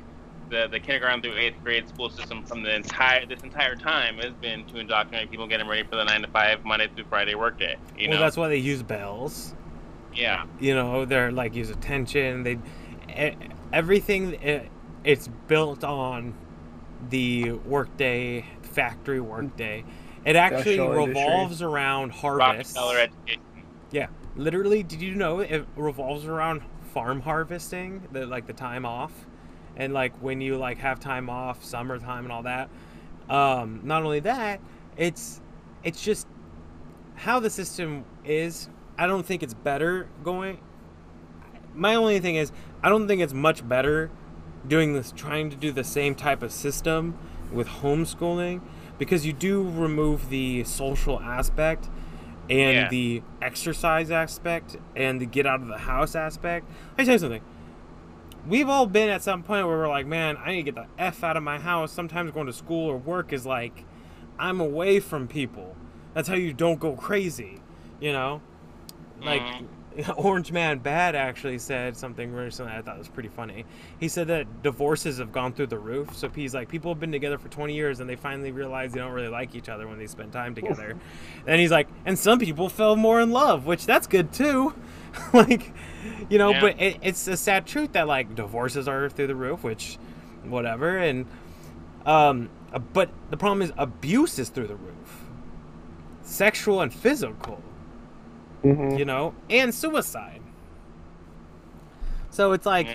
the the kindergarten through eighth grade school system from the entire this entire time has been to indoctrinate people getting ready for the nine to five Monday through Friday workday. You well, know, that's why they use bells. yeah, you know they're like use attention they e- everything eh, it's built on the workday factory workday it actually Industrial industry. revolves around harvest Rockefeller education. Literally did you know it revolves around farm harvesting the like the time off? And like when you like have time off summertime and all that um not only that it's it's just how the system is i don't think it's better going my only thing is i don't think it's much better doing this trying to do the same type of system with homeschooling because you do remove the social aspect and Yeah. the exercise aspect and the get out of the house aspect. I tell you something. We've all been at some point where we're like man i need to get the f out of my house. Sometimes going to school or work is like i'm away from people. That's how you don't go crazy you know? Like mm-hmm. <laughs> Orange Man Bad actually said something recently I thought was pretty funny. He said that divorces have gone through the roof. So he's like, people have been together for 20 years and they finally realize they don't really like each other when they spend time together. and he's like, and some people fell more in love, which that's good too. <laughs> like, you know, Yeah. but it, it's a sad truth that like divorces are through the roof, which, whatever. And, um, but the problem is abuse is through the roof, sexual and physical Mhm. you know, and suicide. So it's like, Yeah.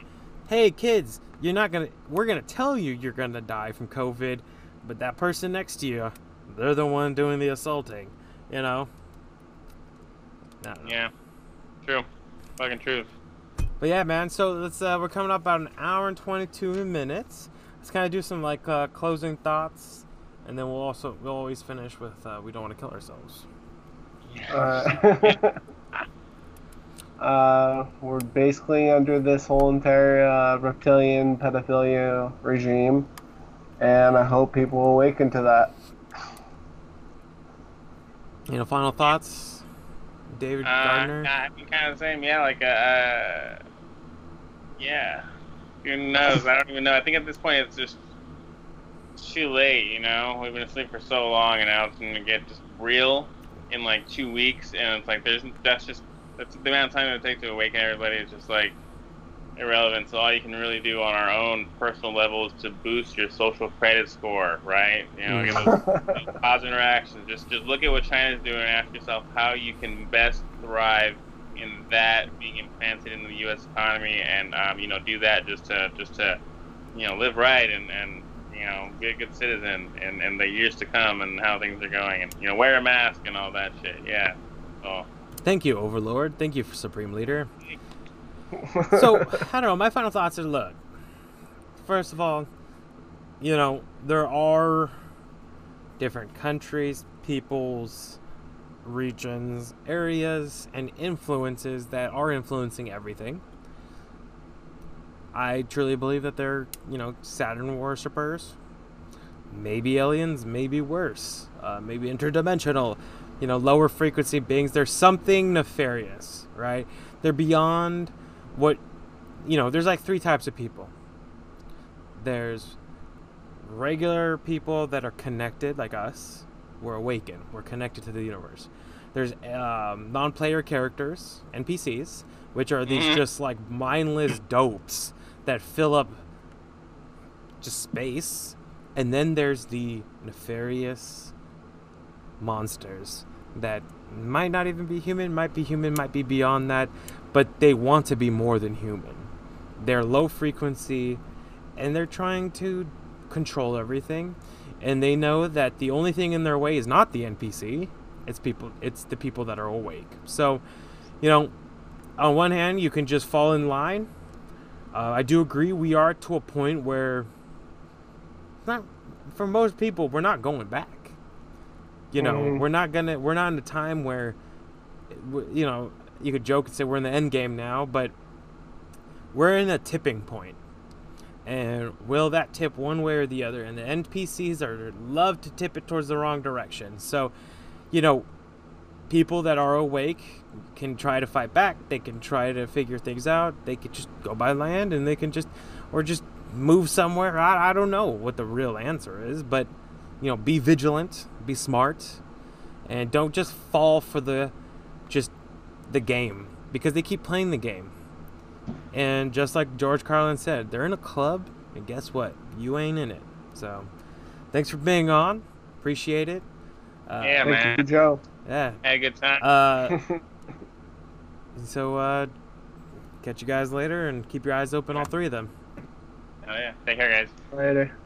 hey kids, you're not gonna. We're gonna tell you you're gonna die from COVID, but that person next to you, they're the one doing the assaulting. You know. Know. Yeah, true, fucking truth. But yeah, man. So let's. Uh, we're coming up about an hour and twenty-two minutes. Let's kind of do some like uh, closing thoughts, and then we'll also we'll always finish with uh, we don't want to kill ourselves. Uh, <laughs> uh, we're basically under this whole entire uh, reptilian pedophilia regime, and I hope people awaken to that. You know, final thoughts, David Uh, Gardner. I think kind of the same. Yeah, like uh, uh, yeah. Who knows? I don't even know. I think at this point it's just too late. You know, we've been asleep for so long, and now it's gonna get just real in like two weeks, and it's like there's that's just that's the amount of time it would take to awaken everybody. Is just like irrelevant. So all you can really do on our own personal level is to boost your social credit score, right? You know, those those <laughs> positive interactions. Just just look at what China's doing and ask yourself how you can best thrive in that being implanted in the U.S. economy, and um, you know do that just to just to you know live right and and you know be a good citizen in, in the years to come and how things are going, and you know wear a mask and all that shit. Yeah. So Thank you, Overlord. Thank you, Supreme Leader. <laughs> so I don't know. My final thoughts are: look, first of all, you know there are different countries, peoples, regions, areas, and influences that are influencing everything. I truly believe that they're, you know, Saturn worshippers. Maybe aliens, maybe worse. Uh, maybe interdimensional, you know, lower frequency beings. There's something nefarious, right? They're beyond what, you know, there's like three types of people. There's regular people that are connected, like us. We're awakened. We're connected to the universe. There's um, non-player characters, NPCs, which are these Mhm. just like mindless dopes that fill up just space. And then there's the nefarious monsters that might not even be human, might be human, might be beyond that, but they want to be more than human. They're low frequency and they're trying to control everything. And they know that the only thing in their way is not the NPC, it's people it's the people that are awake. So, you know, on one hand, you can just fall in line. Uh, I do agree we are to a point where not for most people we're not going back. You know, Mhm. we're not gonna we're not in a time where you know, you could joke and say we're in the end game now, but we're in a tipping point. And will that tip one way or the other? And the NPCs are love to tip it towards the wrong direction. So, you know, people that are awake can try to fight back. They can try to figure things out. They could just go by land and they can just, or just move somewhere. I, I don't know what the real answer is, but, you know, be vigilant, be smart, and don't just fall for the, just the game because they keep playing the game. And just like George Carlin said, they're in a club, and guess what? You ain't in it. So, thanks for being on. Appreciate it. Uh, yeah, thank man. You, Joe. Yeah. Had a good time. Uh, <laughs> so, uh, catch you guys later and keep your eyes open, all three of them. Oh, yeah. Take care, guys. Later.